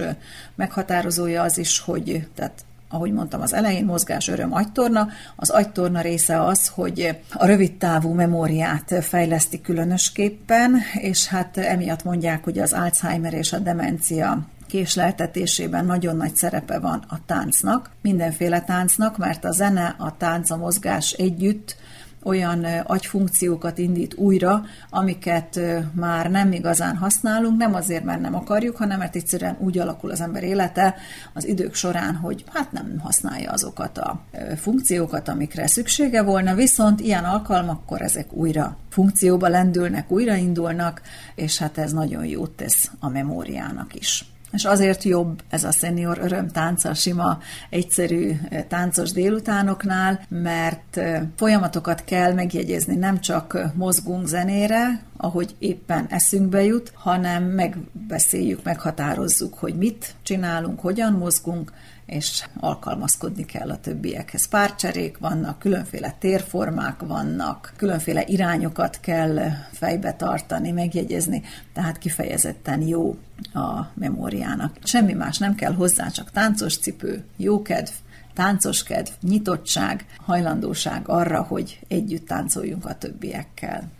meghatározója az is, hogy tehát ahogy mondtam az elején, mozgás, öröm, agytorna. Az agytorna része az, hogy a rövid távú memóriát fejleszti különösképpen, és hát emiatt mondják, hogy az Alzheimer és a demencia késleltetésében nagyon nagy szerepe van a táncnak, mindenféle táncnak, mert a zene, a tánc, a mozgás együtt olyan agyfunkciókat indít újra, amiket már nem igazán használunk, nem azért, mert nem akarjuk, hanem mert egyszerűen úgy alakul az ember élete az idők során, hogy hát nem használja azokat a funkciókat, amikre szüksége volna, viszont ilyen alkalmakkor ezek újra funkcióba lendülnek, újraindulnak, és hát ez nagyon jót tesz a memóriának is. És azért jobb ez a szenior örömtánc a sima, egyszerű eh, táncos délutánoknál, mert eh, folyamatokat kell megjegyezni, nem csak mozgunk zenére, ahogy éppen eszünkbe jut, hanem megbeszéljük, meghatározzuk, hogy mit csinálunk, hogyan mozgunk, és alkalmazkodni kell a többiekhez. Párcserék vannak, különféle térformák vannak, különféle irányokat kell fejbe tartani, megjegyezni, tehát kifejezetten jó a memóriának. Semmi más nem kell hozzá, csak táncos cipő, jókedv, táncoskedv, nyitottság, hajlandóság arra, hogy együtt táncoljunk a többiekkel.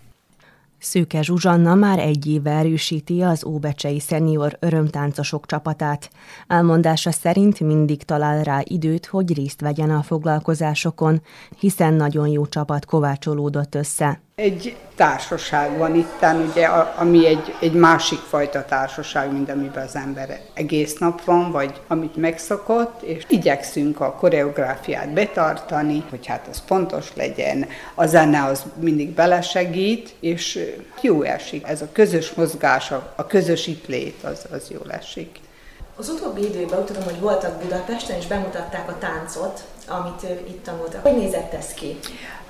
Szőke Zsuzsanna már egy éve erősíti az Óbecsei szenior örömtáncosok csapatát. Elmondása szerint mindig talál rá időt, hogy részt vegyen a foglalkozásokon, hiszen nagyon jó csapat kovácsolódott össze. Egy társaság van itt, ugye, ami egy, egy másik fajta társaság, mint amiben az ember egész nap van, vagy amit megszokott, és igyekszünk a koreográfiát betartani, hogy hát az pontos legyen, a zene az mindig belesegít, és jó esik. Ez a közös mozgás, a közös itt lét, az, az jó esik. Az utóbbi időben tudom, hogy voltak Budapesten, és bemutatták a táncot, amit itt tanultak. Hogy nézett ez ki?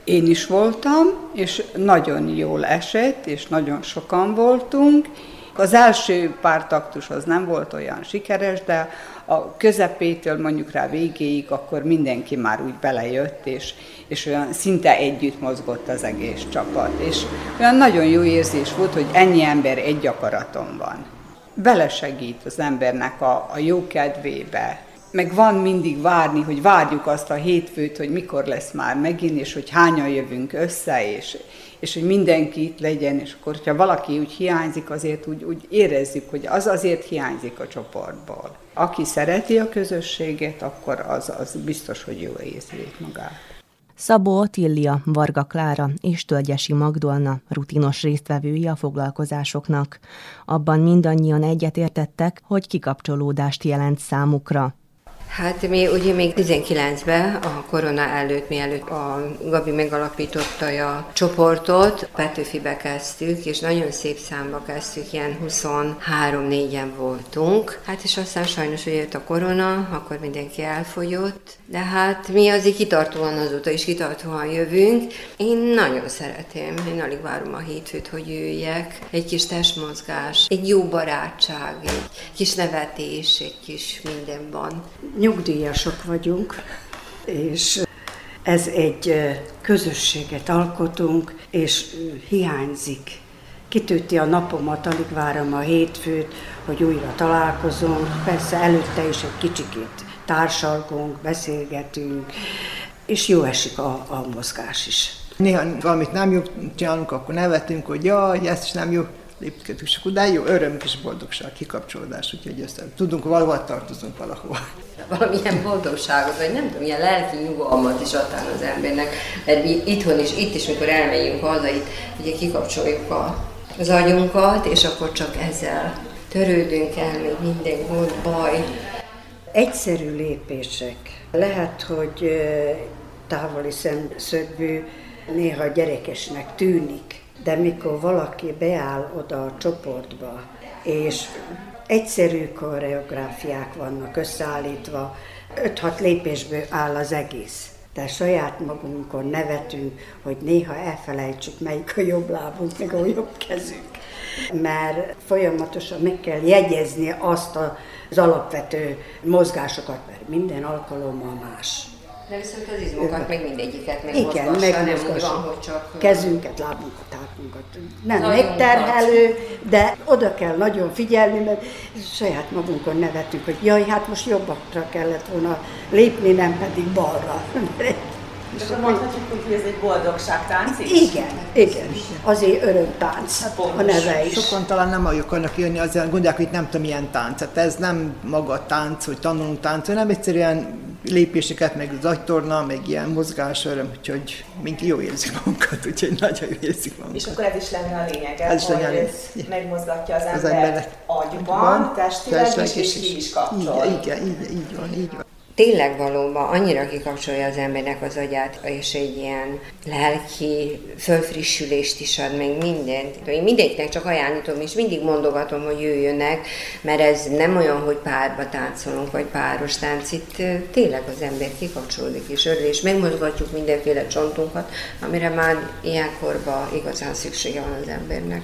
Én is voltam, és nagyon jól esett, és nagyon sokan voltunk. Az első pár taktus az nem volt olyan sikeres, de a közepétől mondjuk rá végéig, akkor mindenki már úgy belejött, és, és olyan szinte együtt mozgott az egész csapat. És olyan nagyon jó érzés volt, hogy ennyi ember egy akaraton van. Belesegít az embernek a, a jó kedvébe, meg van mindig várni, hogy várjuk azt a hétfőt, hogy mikor lesz már megint, és hogy hányan jövünk össze, és, és hogy mindenki itt legyen, és akkor, hogyha valaki úgy hiányzik, azért úgy, úgy érezzük, hogy az azért hiányzik a csoportból. Aki szereti a közösséget, akkor az, az biztos, hogy jó érzi magát. Szabó Otília, Varga Klára és Tölgyesi Magdolna rutinos résztvevői a foglalkozásoknak. Abban mindannyian egyetértettek, hogy kikapcsolódást jelent számukra. Hát mi ugye még 19-ben, a korona előtt, mielőtt a Gabi megalapította a csoportot, Petőfibe kezdtük, és nagyon szép számba kezdtük, ilyen 23-4-en voltunk. Hát és aztán sajnos, hogy jött a korona, akkor mindenki elfogyott, de hát mi azért kitartóan azóta is kitartóan jövünk. Én nagyon szeretem, én alig várom a hétfőt, hogy jöjjek. Egy kis testmozgás, egy jó barátság, egy kis nevetés, egy kis minden van nyugdíjasok vagyunk, és ez egy közösséget alkotunk, és hiányzik. Kitűti a napomat, alig várom a hétfőt, hogy újra találkozunk. Persze előtte is egy kicsikét társalgunk, beszélgetünk, és jó esik a, a mozgás is. Néha valamit nem jó csinálunk, akkor nevetünk, hogy jaj, ez is nem jó, lépkedünk, és akkor de jó öröm és boldogság, kikapcsolódás, úgyhogy ezt tudunk, valahol tartozunk valahol valamilyen boldogságot, vagy nem tudom, ilyen lelki nyugalmat is adtál az embernek. Mert mi itthon is, itt is, mikor elmegyünk haza, itt ugye kikapcsoljuk a, az agyunkat, és akkor csak ezzel törődünk el, még minden gond, baj. Egyszerű lépések. Lehet, hogy távoli szemszögből néha gyerekesnek tűnik, de mikor valaki beáll oda a csoportba, és egyszerű koreográfiák vannak összeállítva, 5-6 lépésből áll az egész. De saját magunkon nevetünk, hogy néha elfelejtsük, melyik a jobb lábunk, meg a jobb kezünk. Mert folyamatosan meg kell jegyezni azt az alapvető mozgásokat, mert minden alkalommal más. De viszont az izmokat még mindegyiket meg Igen, mozgassa, meg nem úgy van, hogy csak... Kezünket, lábunkat, hátunkat. Nem Nagyon megterhelő, de oda kell nagyon figyelni, mert saját magunkon nevetünk, hogy jaj, hát most jobbakra kellett volna lépni, nem pedig balra. És akkor mondhatjuk, hogy ez egy boldogságtánc is? Igen, igen. Azért örömtánc a neve is. Sokan talán nem akarnak jönni, azért gondolják, hogy nem tudom milyen tánc. Hát ez nem maga a tánc, hogy tanulunk tánc, hanem egyszerűen lépéseket, meg az agytorna, meg ilyen mozgás, öröm, úgyhogy minki jó érzik magunkat, úgyhogy nagyon jó érzik magunkat. És akkor ez is lenne a lényeg, Ez is hogy lenne ez megmozgatja az, Az embert embert agyban, testileg testileg is, és ki is kapcsol. Igen, igen, így van, így van. Tényleg valóban annyira kikapcsolja az embernek az agyát, és egy ilyen lelki fölfrissülést is ad, meg mindent. Én mindenkinek csak ajánlítom, és mindig mondogatom, hogy jöjjönek, mert ez nem olyan, hogy párba táncolunk, vagy páros tánc. Itt tényleg az ember kikapcsolódik és örül, és megmozgatjuk mindenféle csontunkat, amire már ilyenkorban igazán szüksége van az embernek.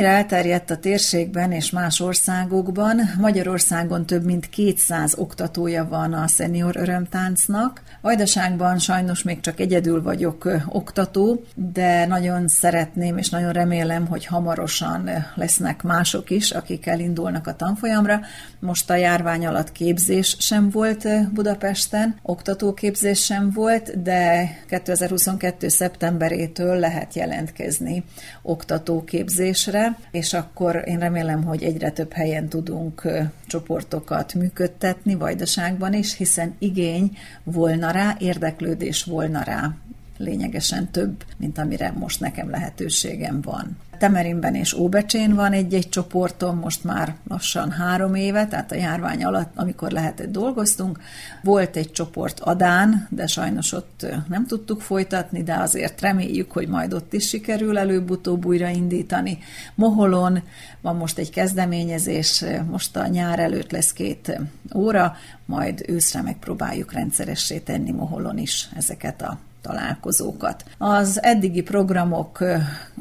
Hogy mennyire elterjedt a térségben és más országokban, Magyarországon több mint 200 oktatója van a szenior örömtáncnak. Vajdaságban sajnos még csak egyedül vagyok oktató, de nagyon szeretném és nagyon remélem, hogy hamarosan lesznek mások is, akik elindulnak a tanfolyamra. Most a járvány alatt képzés sem volt Budapesten, oktatóképzés sem volt, de 2022. szeptemberétől lehet jelentkezni oktatóképzésre, és akkor én remélem, hogy egyre több helyen tudunk csoportokat működtetni, Vajdaságban is, hiszen igény volna rá, érdeklődés volna rá lényegesen több, mint amire most nekem lehetőségem van. Temerinben és Óbecsén van egy-egy csoportom, most már lassan három éve, tehát a járvány alatt, amikor lehetett dolgoztunk. Volt egy csoport Adán, de sajnos ott nem tudtuk folytatni, de azért reméljük, hogy majd ott is sikerül előbb-utóbb újraindítani. Moholon van most egy kezdeményezés, most a nyár előtt lesz két óra, majd őszre megpróbáljuk rendszeressé tenni Moholon is ezeket a találkozókat. Az eddigi programok,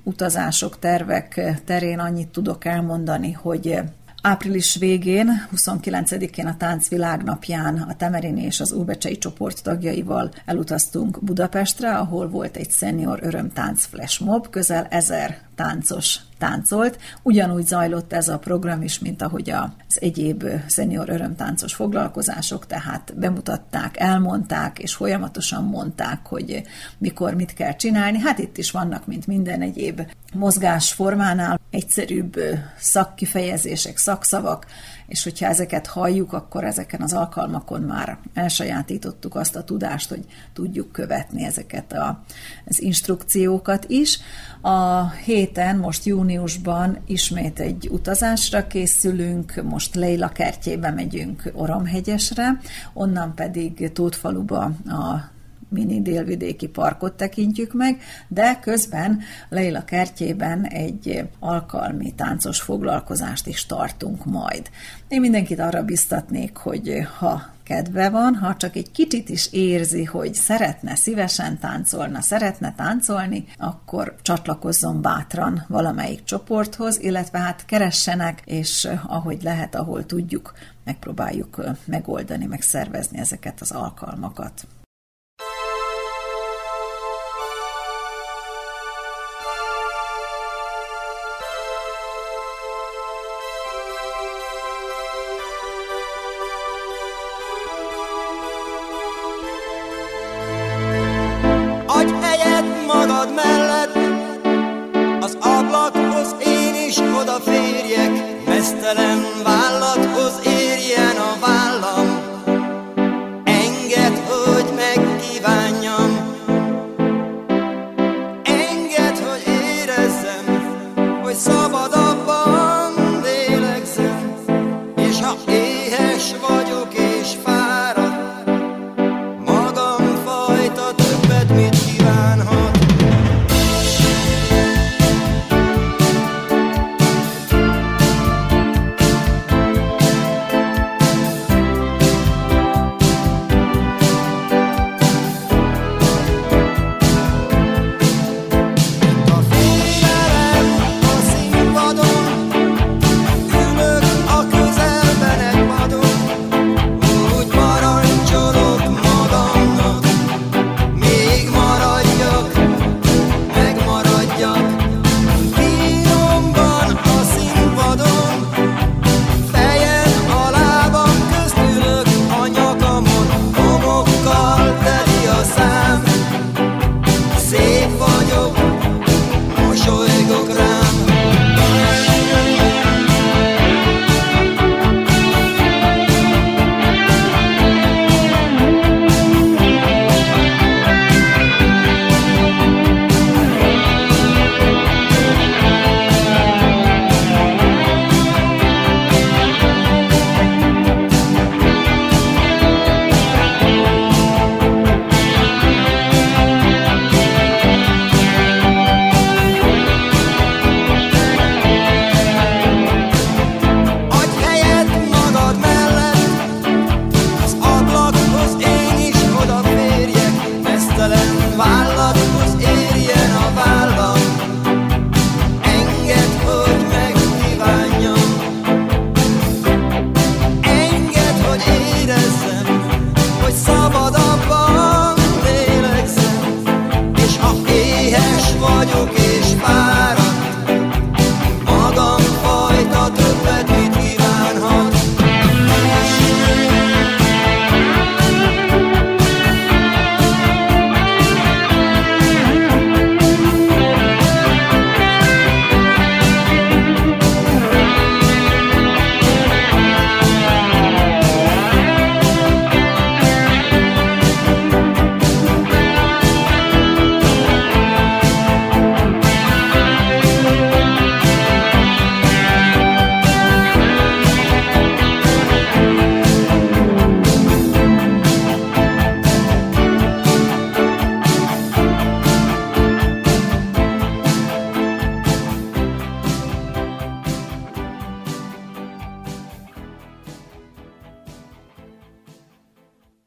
utazások, tervek terén annyit tudok elmondani, hogy Április végén, 29-én a Tánc Világnapján a Temerini és az Úrbecsei csoport tagjaival elutaztunk Budapestre, ahol volt egy szenior örömtánc flashmob, közel ezer táncos táncolt. Ugyanúgy zajlott ez a program is, mint ahogy az egyéb szenior örömtáncos foglalkozások, tehát bemutatták, elmondták, és folyamatosan mondták, hogy mikor mit kell csinálni. Hát itt is vannak, mint minden egyéb mozgásformánál, egyszerűbb szakkifejezések, szakszavak, és hogyha ezeket halljuk, akkor ezeken az alkalmakon már elsajátítottuk azt a tudást, hogy tudjuk követni ezeket a, az instrukciókat is. A héten, most júniusban ismét egy utazásra készülünk, most Leila kertjébe megyünk Oromhegyesre, onnan pedig Tótfaluba a mini délvidéki parkot tekintjük meg, de közben Leila kertjében egy alkalmi táncos foglalkozást is tartunk majd. Én mindenkit arra biztatnék, hogy ha kedve van, ha csak egy kicsit is érzi, hogy szeretne szívesen táncolna, szeretne táncolni, akkor csatlakozzon bátran valamelyik csoporthoz, illetve hát keressenek, és ahogy lehet, ahol tudjuk, megpróbáljuk megoldani, megszervezni ezeket az alkalmakat.